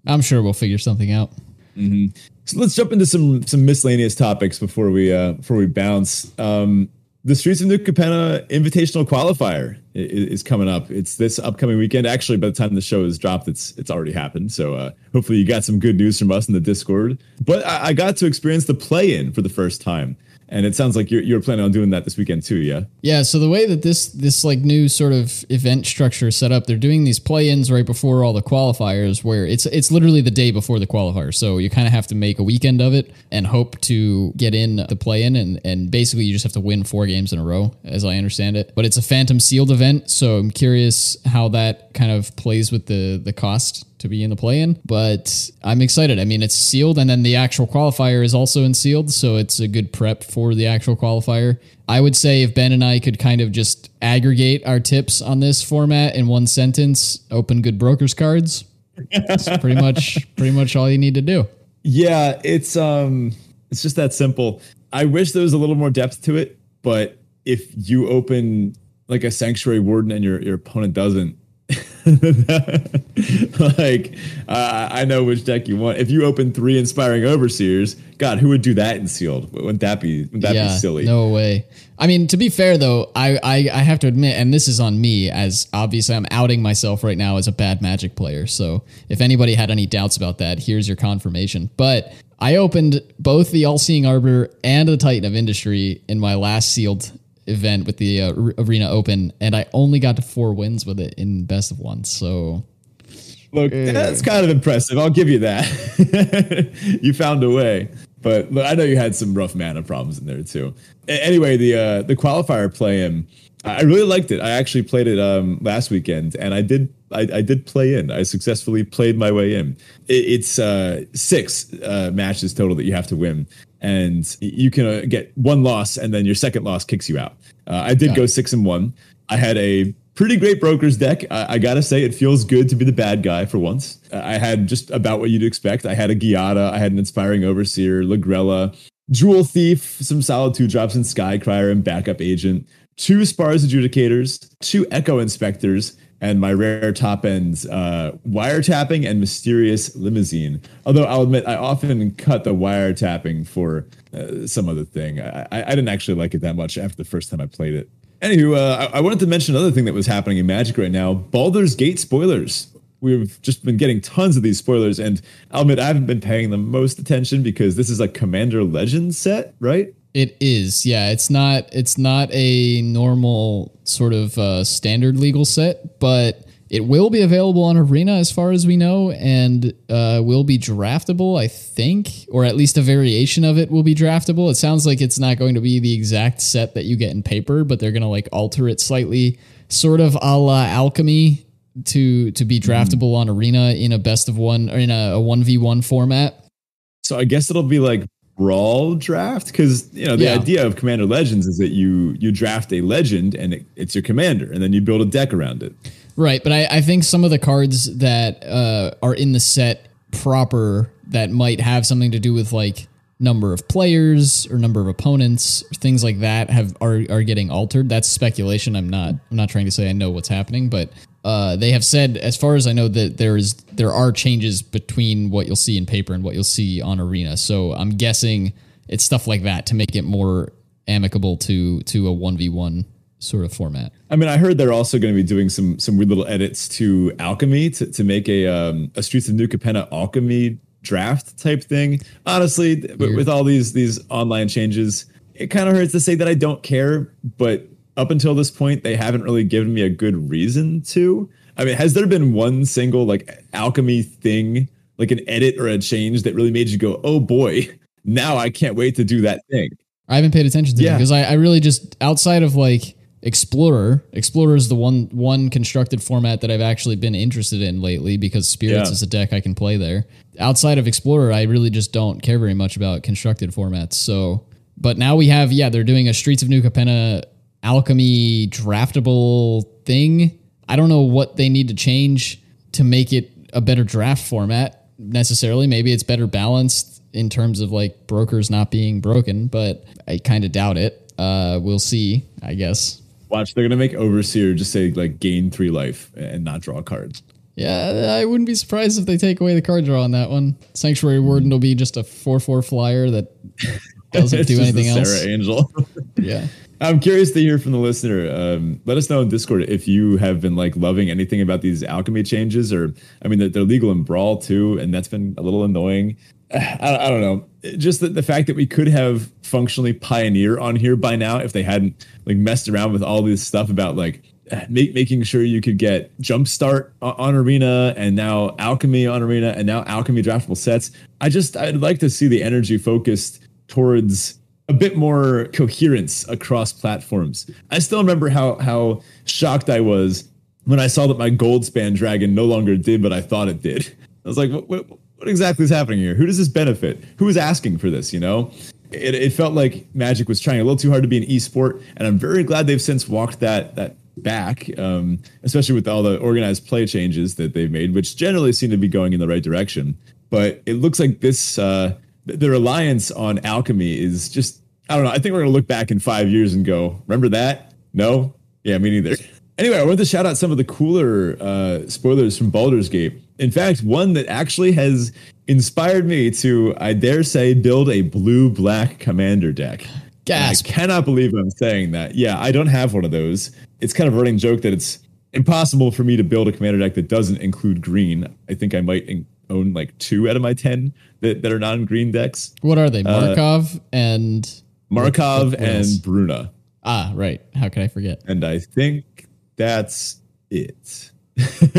I'm sure we'll figure something out. Mm-hmm. So let's jump into some some miscellaneous topics before we uh, before we bounce. Um, the Streets of New Capenna Invitational Qualifier is, is, coming up. It's this upcoming weekend. Actually, by the time the show is dropped, it's it's already happened. So uh, hopefully, you got some good news from us in the Discord. But I, I got to experience the play-in for the first time. And it sounds like you're you're planning on doing that this weekend too, yeah? Yeah. So the way that this this like new sort of event structure is set up, they're doing these play-ins right before all the qualifiers, where it's it's literally the day before the qualifier. So you kind of have to make a weekend of it and hope to get in the play-in, and and basically you just have to win four games in a row, as I understand it. But it's a phantom sealed event, so I'm curious how that kind of plays with the the cost to be in the play-in, but I'm excited. I mean, it's sealed, and then the actual qualifier is also in sealed, so it's a good prep for the actual qualifier. I would say if Ben and I could kind of just aggregate our tips on this format in one sentence, open good brokers cards. That's pretty much pretty much all you need to do. Yeah, it's um it's just that simple. I wish there was a little more depth to it, but if you open like a sanctuary warden and your your opponent doesn't, like uh, I know which deck you want. If you open three inspiring overseers, God, who would do that in sealed? Wouldn't that be? Wouldn't that yeah, be silly? No way. I mean, to be fair though, I, I I have to admit, and this is on me, as obviously I'm outing myself right now as a bad Magic player. So if anybody had any doubts about that, here's your confirmation. But I opened both the All Seeing Arbiter and the Titan of Industry in my last sealed event with the uh, Arena Open, and I only got to four wins with it in best of one. So Look, that's kind of impressive. I'll give you that. you found a way. But look, I know you had some rough mana problems in there too. Anyway, the uh, the qualifier play in, I really liked it. I actually played it um, last weekend, and I did I, I did play in. I successfully played my way in. It, it's uh, six uh, matches total that you have to win, and you can uh, get one loss, and then your second loss kicks you out. Uh, I did Got go it. six and one. I had a pretty great brokers deck. I, I gotta say, it feels good to be the bad guy for once. Uh, I had just about what you'd expect. I had a Giada, I had an Inspiring Overseer, Lagrella, Jewel Thief, some solid two drops in Skycrier and Backup Agent, two Spara's Adjudicators, two Echo Inspectors, and my rare top ends, uh, wiretapping and mysterious limousine. Although I'll admit, I often cut the wiretapping for uh, some other thing. I, I, didn't actually like it that much after the first time I played it. Anywho, uh, I, I wanted to mention another thing that was happening in Magic right now: Baldur's Gate spoilers. We've just been getting tons of these spoilers, and I'll admit I haven't been paying the most attention because this is a Commander Legends set, right? It is, yeah. It's not. It's not a normal sort of uh, standard legal set, but it will be available on Arena as far as we know, and uh, will be draftable. I think, or at least a variation of it will be draftable. It sounds like it's not going to be the exact set that you get in paper, but they're going to like alter it slightly, sort of a la Alchemy to to be draftable on Arena in a best of one or in a one v one format. So I guess it'll be like brawl draft because you know the Yeah. idea of Commander Legends is that you you draft a legend and it, it's your commander, and then you build a deck around it. Right, but I, I think some of the cards that uh, are in the set proper that might have something to do with like number of players or number of opponents or things like that have are, are getting altered. That's speculation. I'm not I'm not trying to say I know what's happening, but uh, they have said, as far as I know, that there is there are changes between what you'll see in paper and what you'll see on Arena. So I'm guessing it's stuff like that to make it more amicable to to a one v one sort of format. I mean, I heard they're also going to be doing some some weird little edits to Alchemy to, to make a um, a Streets of New Capenna Alchemy draft type thing. Honestly, with, with all these these online changes, it kind of hurts to say that I don't care, but up until this point, they haven't really given me a good reason to. I mean, has there been one single like alchemy thing, like an edit or a change that really made you go, "Oh boy, now I can't wait to do that thing"? I haven't paid attention to Yeah. because I, I really just outside of like Explorer. Explorer is the one one constructed format that I've actually been interested in lately because Spirits Yeah. is a deck I can play there. Outside of Explorer, I really just don't care very much about constructed formats. So, but now we have yeah, they're doing a Streets of New Capenna alchemy draftable thing. I don't know what they need to change to make it a better draft format necessarily. Maybe it's better balanced in terms of like brokers not being broken, but I kind of doubt it. Uh, we'll see, I guess. Watch, they're gonna make Overseer just say like gain three life and not draw cards. Yeah, I wouldn't be surprised if they take away the card draw on that one. Sanctuary Warden will be just a 4 4 flyer that doesn't do anything else. Serra Angel. Yeah. I'm curious to hear from the listener. Um, let us know in Discord if you have been like loving anything about these alchemy changes, or I mean, they're, legal in Brawl too, and that's been a little annoying. I, I don't know. Just the, the fact that we could have functionally Pioneer on here by now if they hadn't like messed around with all this stuff about like make, making sure you could get Jumpstart on, on Arena and now Alchemy on Arena and now Alchemy draftable sets. I just I'd like to see the energy focused towards a bit more coherence across platforms. I still remember how how shocked I was when I saw that my Goldspan Dragon no longer did what I thought it did. I was like, what, what, what exactly is happening here? Who does this benefit? Who is asking for this? You know, it, it felt like Magic was trying a little too hard to be an esport, and I'm very glad they've since walked that that back, um, especially with all the organized play changes that they've made, which generally seem to be going in the right direction. But it looks like this uh, the reliance on alchemy is just I don't know. I think we're gonna look back in five years and go, remember that? No, yeah, me neither. Anyway, I wanted to shout out some of the cooler uh, spoilers from Baldur's Gate. In fact, one that actually has inspired me to, I dare say, build a blue black commander deck. Gasp. I cannot believe I'm saying that. Yeah, I don't have one of those. It's kind of a running joke that it's impossible for me to build a commander deck that doesn't include green. I think I might in- own like two out of my 10 that, that are non green decks What are they? Markov and Markov what and? Bruna. Ah, right. How could I forget? And I think that's it.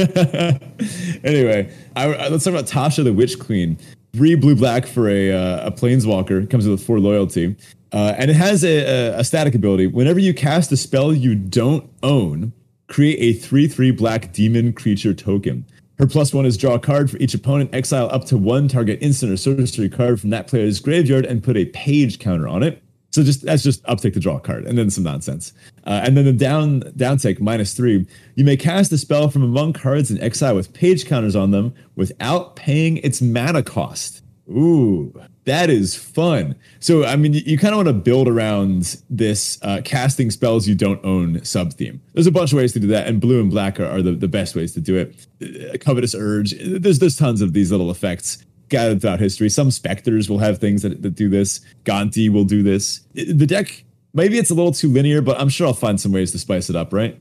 anyway, I, I, let's talk about Tasha the Witch Queen. Three blue black for a, uh, a planeswalker comes with four loyalty. Uh, and it has a, a, a, static ability. Whenever you cast a spell you don't own, create a 3 3 black demon creature token. Her plus one is draw a card for each opponent, exile up to one target instant or sorcery card from that player's graveyard, and put a page counter on it. So just that's just uptick to draw card, and then some nonsense. Uh, and then the down down take minus three. You may cast a spell from among cards in exile with page counters on them without paying its mana cost. Ooh, that is fun. So, I mean, you, you kind of want to build around this uh, casting spells you don't own sub theme. There's a bunch of ways to do that, and blue and black are, are the, the best ways to do it. Uh, covetous Urge, there's, there's tons of these little effects scattered throughout history. Some specters will have things that, that do this. Gonti will do this. The deck, maybe it's a little too linear, but I'm sure I'll find some ways to spice it up, right?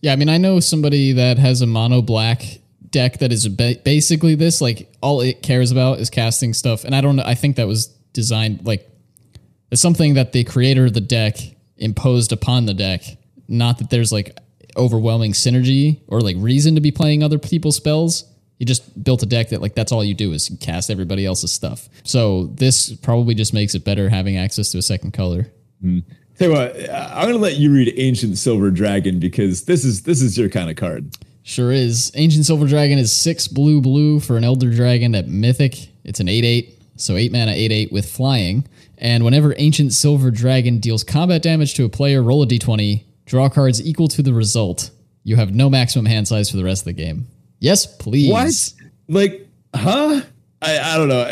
Yeah, I mean, I know somebody that has a mono black deck that is ba- basically this. Like all it cares about is casting stuff, and I don't. I think that was designed like it's something that the creator of the deck imposed upon the deck. Not that there's like overwhelming synergy or like reason to be playing other people's spells. He just built a deck that like that's all you do is cast everybody else's stuff. So this probably just makes it better having access to a second color. Mm. Tell you what, I'm gonna let you read Ancient Silver Dragon because this is this is your kind of card. Sure is. Ancient Silver Dragon is six blue blue for an Elder Dragon at Mythic. It's an 8 8, so 8 mana 8 8 with flying. And whenever Ancient Silver Dragon deals combat damage to a player, roll a d20, draw cards equal to the result. You have no maximum hand size for the rest of the game. Yes, please. What? Like, huh? I, I don't know.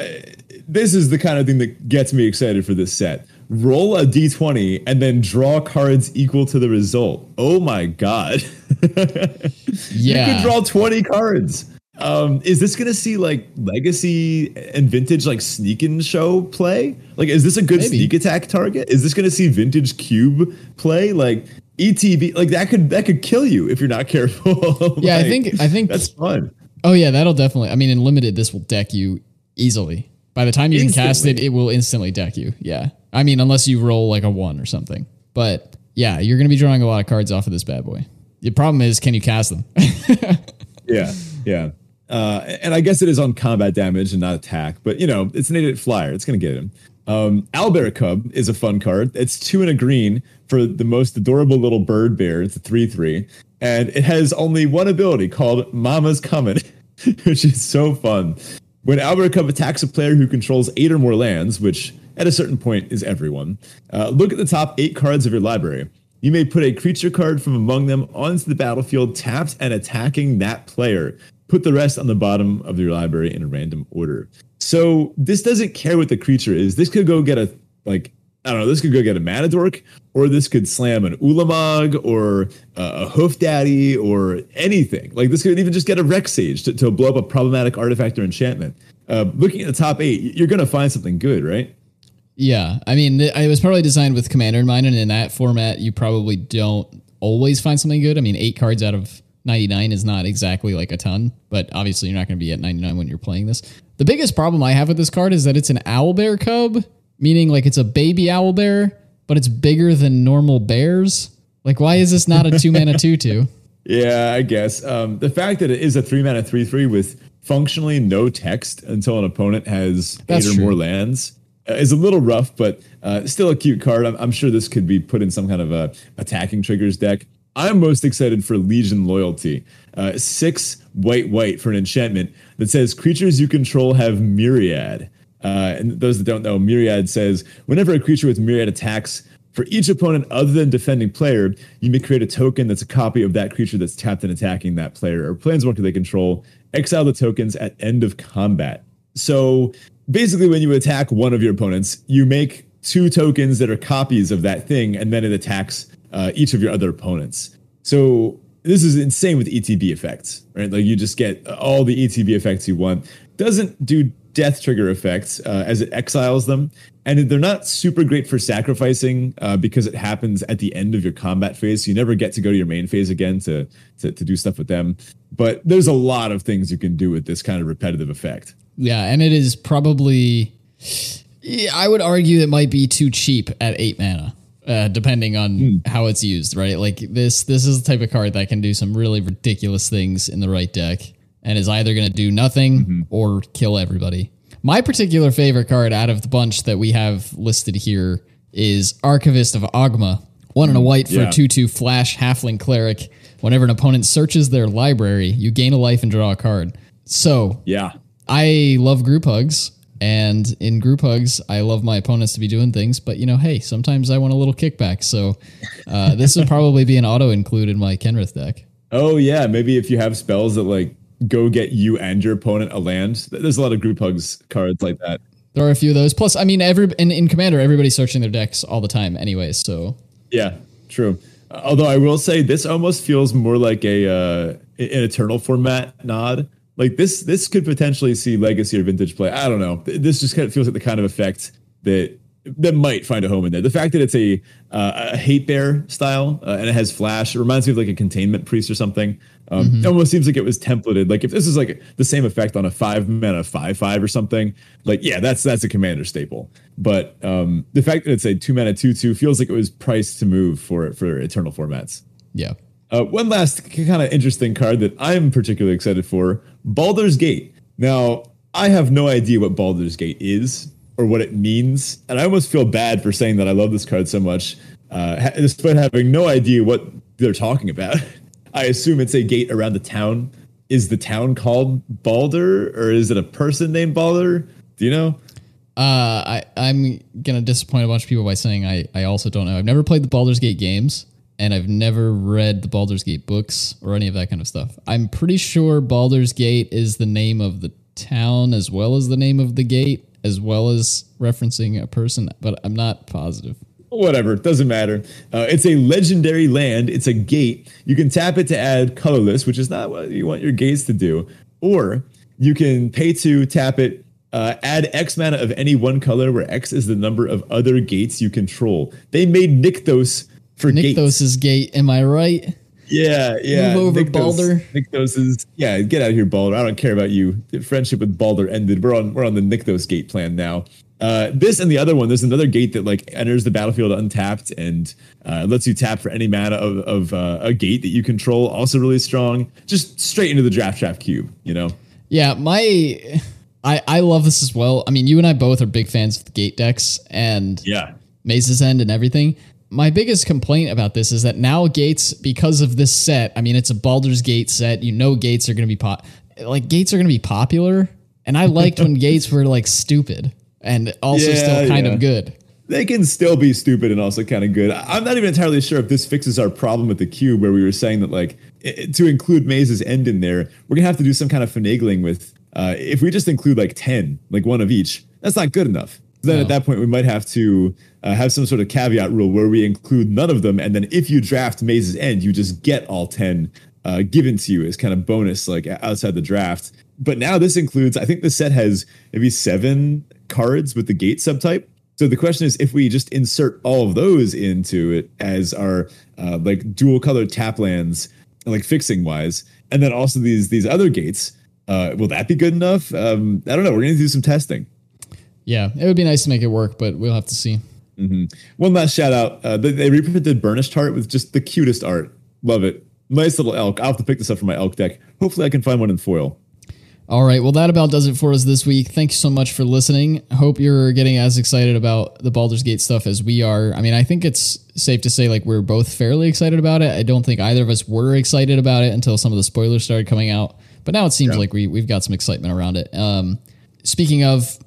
This is the kind of thing that gets me excited for this set roll a d20 and then draw cards equal to the result. Oh my god. yeah. You can draw 20 cards. Um, is this gonna see like legacy and vintage like sneak in show play? Like, is this a good Maybe. sneak attack target? Is this gonna see vintage cube play? Like ETB, like that could that could kill you if you're not careful. yeah, I think I think that's fun. Oh yeah, that'll definitely. I mean, in limited, this will deck you easily. By the time you instantly. can cast it, it will instantly deck you. Yeah. I mean, unless you roll like a one or something. But yeah, you're going to be drawing a lot of cards off of this bad boy. The problem is, can you cast them? yeah, yeah. Uh, and I guess it is on combat damage and not attack, but you know, it's an 8 flyer. It's going to get him. Um, Owlbear Cub is a fun card. It's two and a green for the most adorable little bird bear. It's a 3 3. And it has only one ability called Mama's Coming, which is so fun. When Owlbear Cub attacks a player who controls eight or more lands, which at a certain point is everyone. Uh, look at the top eight cards of your library. You may put a creature card from among them onto the battlefield, tapped and attacking that player. Put the rest on the bottom of your library in a random order. So this doesn't care what the creature is. This could go get a like I don't know. This could go get a Manadork, or this could slam an Ulamog, or uh, a Hoof Daddy, or anything. Like this could even just get a Rec Sage to, to blow up a problematic artifact or enchantment. Uh, looking at the top eight, you're going to find something good, right? Yeah, I mean, it was probably designed with Commander in mind, and in that format, you probably don't always find something good. I mean, eight cards out of 99 is not exactly like a ton, but obviously you're not going to be at 99 when you're playing this. The biggest problem I have with this card is that it's an owl bear cub, meaning like it's a baby owl bear, but it's bigger than normal bears. Like, why is this not a two mana two two? Yeah, I guess um, the fact that it is a three mana three three with functionally no text until an opponent has That's eight or true. more lands uh, is a little rough, but uh, still a cute card. I'm, I'm, sure this could be put in some kind of a attacking triggers deck. I'm most excited for Legion Loyalty. Uh, six white white for an enchantment that says creatures you control have Myriad. Uh, and those that don't know, Myriad says whenever a creature with Myriad attacks, for each opponent other than defending player, you may create a token that's a copy of that creature that's tapped and attacking that player or planeswalker they control. Exile the tokens at end of combat. So basically when you attack one of your opponents, you make two tokens that are copies of that thing, and then it attacks uh, each of your other opponents. So this is insane with ETB effects, right? Like you just get all the ETB effects you want. Doesn't do death trigger effects uh, as it exiles them, and they're not super great for sacrificing uh, because it happens at the end of your combat phase. So you never get to go to your main phase again to, to to do stuff with them. But there's a lot of things you can do with this kind of repetitive effect. Yeah, and it is probably. I would argue it might be too cheap at eight mana. uh, depending on Hmm. how it's used, right? Like this, this is the type of card that can do some really ridiculous things in the right deck, and is either going to do nothing Mm-hmm. or kill everybody. My particular favorite card out of the bunch that we have listed here is Archivist of Oghma. One and a white for Mm, Yeah. a 2 2 flash halfling cleric. Whenever an opponent searches their library, you gain a life and draw a card. So Yeah. I love group hugs, and in group hugs, I love my opponents to be doing things. But you know, hey, sometimes I want a little kickback. So uh, this would probably be an auto include in my Kenrith deck. Oh yeah, maybe if you have spells that like go get you and your opponent a land. There's a lot of group hugs cards like that. There are a few of those. Plus, I mean, every in, in Commander, everybody's searching their decks all the time, anyways. So Yeah, true. Uh, Although I will say this almost feels more like a uh, an eternal format nod. Like this, this could potentially see legacy or vintage play. I don't know. This just kind of feels like the kind of effect that that might find a home in there. The fact that it's a uh, a hate bear style uh, and it has flash, it reminds me of like a containment priest or something. Um, It almost seems like it was templated. Like if this is like the same effect on a five mana five five or something, like yeah, that's that's a commander staple. But um, the fact that it's a two mana two two feels like it was priced to move for for eternal formats. yeah, Uh, one last kind of interesting card that I'm particularly excited for Baldur's Gate. Now, I have no idea what Baldur's Gate is or what it means, and I almost feel bad for saying that I love this card so much, uh, despite having no idea what they're talking about. I assume it's a gate around the town. Is the town called Balder, or is it a person named Balder? Do you know? uh, I I'm gonna disappoint a bunch of people by saying I I also don't know. I've never played the Baldur's Gate games, and I've never read the Baldur's Gate books or any of that kind of stuff. I'm pretty sure Baldur's Gate is the name of the town as well as the name of the gate, as well as referencing a person, but I'm not positive. whatever doesn't matter. Uh, it's a legendary land. It's a gate. You can tap it to add colorless which is not what you want your gates to do. Or you can pay to tap it uh, add x mana of any one color where x is the number of other gates you control. They made Nykthos for gates. Nykthos' gate, am I right? Yeah yeah Move over, Nykthos- Baldur. Nykthos is yeah get out of here Baldur I don't care about you friendship with Baldur ended we're on we're on the Nykthos gate plan now uh, this and the other one, there's another gate that like enters the battlefield untapped and uh, lets you tap for any mana of, of uh, a gate that you control. Also really strong. Just straight into the draft draft cube. You know. Yeah, my I I love this as well. I mean, you and I both are big fans of the gate decks and Yeah. Maze's End and everything. My biggest complaint about this is that now gates, because of this set, I mean, it's a Baldur's Gate set. You know, gates are going to be pop, like gates are going to be popular, and I liked when gates were like stupid and also Yeah, still kind yeah. of good. They can still be stupid and also kind of good. I'm not even entirely sure if this fixes our problem with the cube, where we were saying that like i- to include Maze's end in there, we're gonna have to do some kind of finagling with. Uh, if we just include like ten, like one of each, that's not good enough. Then No. at that point, we might have to uh, have some sort of caveat rule where we include none of them, and then if you draft Maze's end, you just get all ten uh, given to you as kind of bonus, like outside the draft. But now this includes, I think the set has maybe seven cards with the gate subtype. So the question is, if we just insert all of those into it as our uh, like dual colored tap lands, like fixing wise, and then also these these other gates, uh, will that be good enough? Um, I don't know. We're gonna do some testing. Yeah, it would be nice to make it work, but we'll have to see. One last shout out. Uh, they, they reprinted Burnished Heart with just the cutest art. Love it. Nice little elk. I'll have to pick this up for my elk deck. Hopefully, I can find one in foil. All right. Well, that about does it for us this week. Thanks so much for listening. Hope you're getting as excited about the Baldur's Gate stuff as we are. I mean, I think it's safe to say like we're both fairly excited about it. I don't think either of us were excited about it until some of the spoilers started coming out. But now it seems like we we've got some excitement around it. Um, speaking of,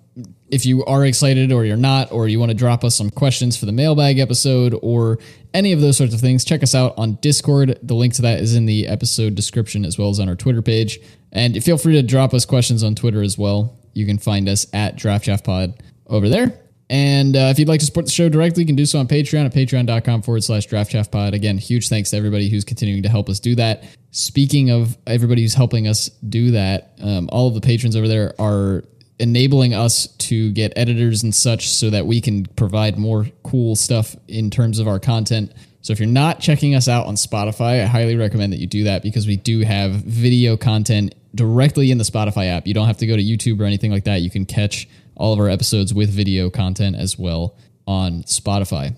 if you are excited or you're not, or you want to drop us some questions for the mailbag episode or any of those sorts of things, check us out on Discord. The link to that is in the episode description as well as on our Twitter page. And feel free to drop us questions on Twitter as well. You can find us at DraftChaffPod over there. And uh, if you'd like to support the show directly, you can do so on Patreon at patreon.com forward slash draftchaffpod. Again, huge thanks to everybody who's continuing to help us do that. Speaking of everybody who's helping us do that, um, all of the patrons over there are enabling us to get editors and such so that we can provide more cool stuff in terms of our content. So if you're not checking us out on Spotify, I highly recommend that you do that because we do have video content directly in the Spotify app. You don't have to go to YouTube or anything like that. You can catch all of our episodes with video content as well on Spotify.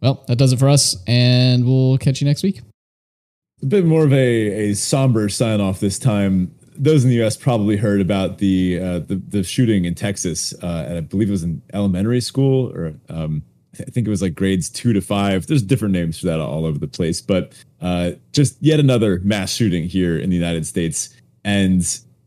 Well, that does it for us, and we'll catch you next week. A bit more of a, a somber sign off this time. Those in the U.S. probably heard about the uh, the, the shooting in Texas, uh, and I believe it was an elementary school, or um, I think it was like grades two to five. There's different names for that all over the place, but uh, just yet another mass shooting here in the United States, and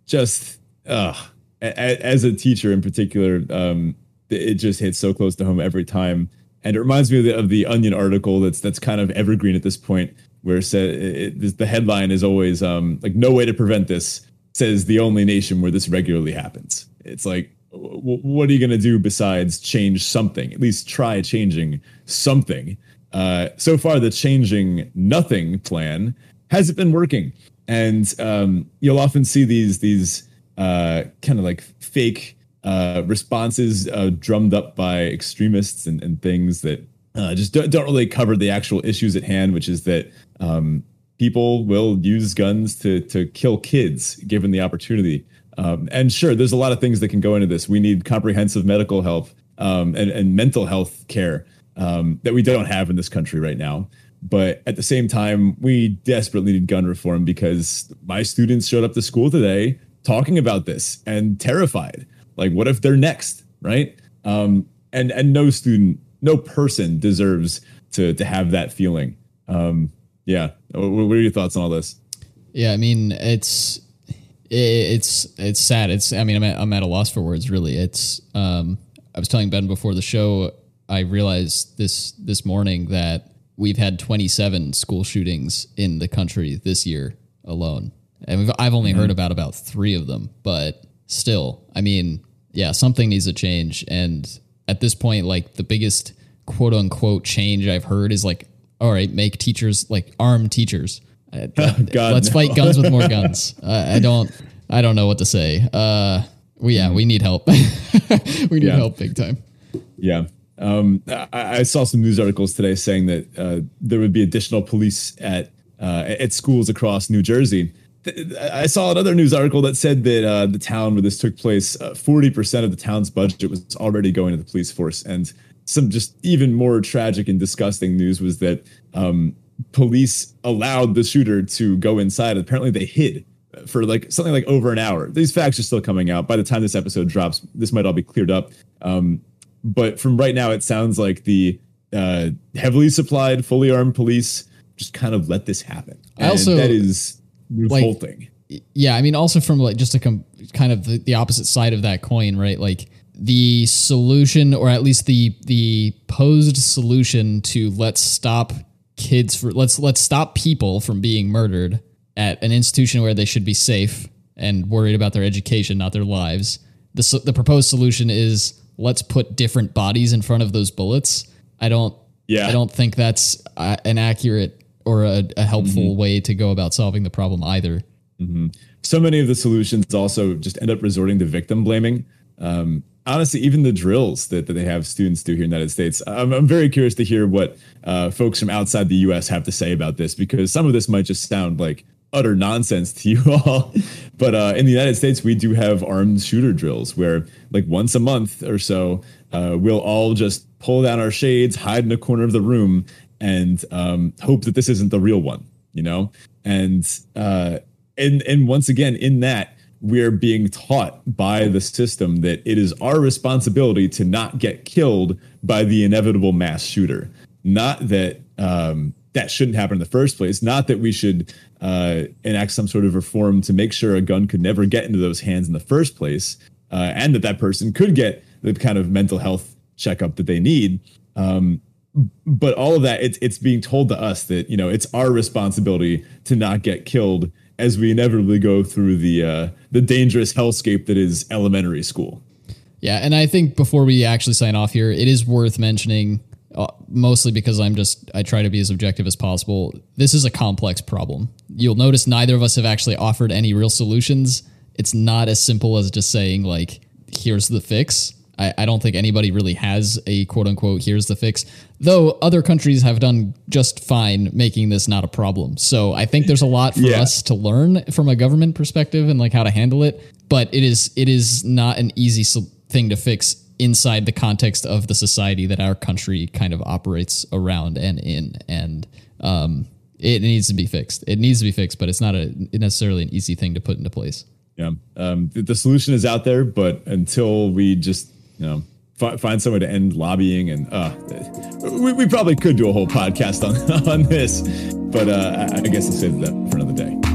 just uh, as a teacher in particular, um, it just hits so close to home every time. And it reminds me of the, of the Onion article that's that's kind of evergreen at this point, where said the headline is always um, like "No way to prevent this." Says the only nation where this regularly happens. It's like, w- what are you going to do besides change something? At least try changing something. Uh, so far, the changing nothing plan hasn't been working, and um, you'll often see these these uh, kind of like fake uh, responses uh, drummed up by extremists and, and things that uh, just don't, don't really cover the actual issues at hand, which is that um, people will use guns to to kill kids given the opportunity. Um, and sure, there's a lot of things that can go into this. We need comprehensive medical help um, and, and mental health care um, that we don't have in this country right now. But at the same time, we desperately need gun reform because my students showed up to school today talking about this and terrified. Like, what if they're next, right? Um, and and no student, no person deserves to to have that feeling. Um, yeah. What are your thoughts on all this? Yeah, I mean, it's it's it's sad. It's I mean, I'm at, I'm at a loss for words. Really, it's. Um, I was telling Ben before the show. I realized this this morning that we've had 27 school shootings in the country this year alone, and I've only mm-hmm. heard about about three of them. But still, I mean, yeah, something needs to change. And at this point, like the biggest quote unquote change I've heard is like all right, make teachers like arm teachers. Uh, God, let's no. fight guns with more guns. Uh, I don't, I don't know what to say. Uh, well, yeah, we need help. we need yeah. help big time. Yeah. Um, I, I, saw some news articles today saying that uh, there would be additional police at uh, at schools across New Jersey. I saw another news article that said that uh, the town where this took place, uh, forty percent of the town's budget was already going to the police force, and some just even more tragic and disgusting news was that um, police allowed the shooter to go inside. Apparently, they hid for like something like over an hour. These facts are still coming out. By the time this episode drops, this might all be cleared up. Um, but from right now, it sounds like the uh, heavily supplied, fully armed police just kind of let this happen. And I also that is revolting. Like, yeah, I mean, also from like just a com- kind of the, the opposite side of that coin, right? Like the solution, or at least the the posed solution to let's stop kids for let's let's stop people from being murdered at an institution where they should be safe and worried about their education, not their lives. The the proposed solution is let's put different bodies in front of those bullets. I don't. Yeah. I don't think that's uh, an accurate or a, a helpful mm-hmm. way to go about solving the problem either. Mm-hmm. So many of the solutions also just end up resorting to victim blaming. Um, honestly, even the drills that, that they have students do here in the United States, I'm, I'm very curious to hear what uh, folks from outside the US have to say about this because some of this might just sound like utter nonsense to you all. but uh, in the United States, we do have armed shooter drills where, like, once a month or so, uh, we'll all just pull down our shades, hide in a corner of the room, and um, hope that this isn't the real one, you know? And, uh, and, and once again, in that, we're being taught by the system that it is our responsibility to not get killed by the inevitable mass shooter. Not that um, that shouldn't happen in the first place. Not that we should uh, enact some sort of reform to make sure a gun could never get into those hands in the first place, uh, and that that person could get the kind of mental health checkup that they need. Um, but all of that, it's it's being told to us that you know it's our responsibility to not get killed as we inevitably go through the uh, the dangerous hellscape that is elementary school. Yeah, and I think before we actually sign off here, it is worth mentioning, uh, mostly because I'm just I try to be as objective as possible. This is a complex problem. You'll notice neither of us have actually offered any real solutions. It's not as simple as just saying like, "Here's the fix." I, I don't think anybody really has a quote unquote here's the fix. Though other countries have done just fine making this not a problem. So I think there's a lot for yeah. us to learn from a government perspective and like how to handle it. But it is it is not an easy thing to fix inside the context of the society that our country kind of operates around and in. And um, it needs to be fixed. It needs to be fixed, but it's not a necessarily an easy thing to put into place. Yeah, um, the, the, solution is out there, but until we just you know f- find somewhere to end lobbying, and uh, we, we probably could do a whole podcast on on this, but uh, I, I guess I'll save that for another day.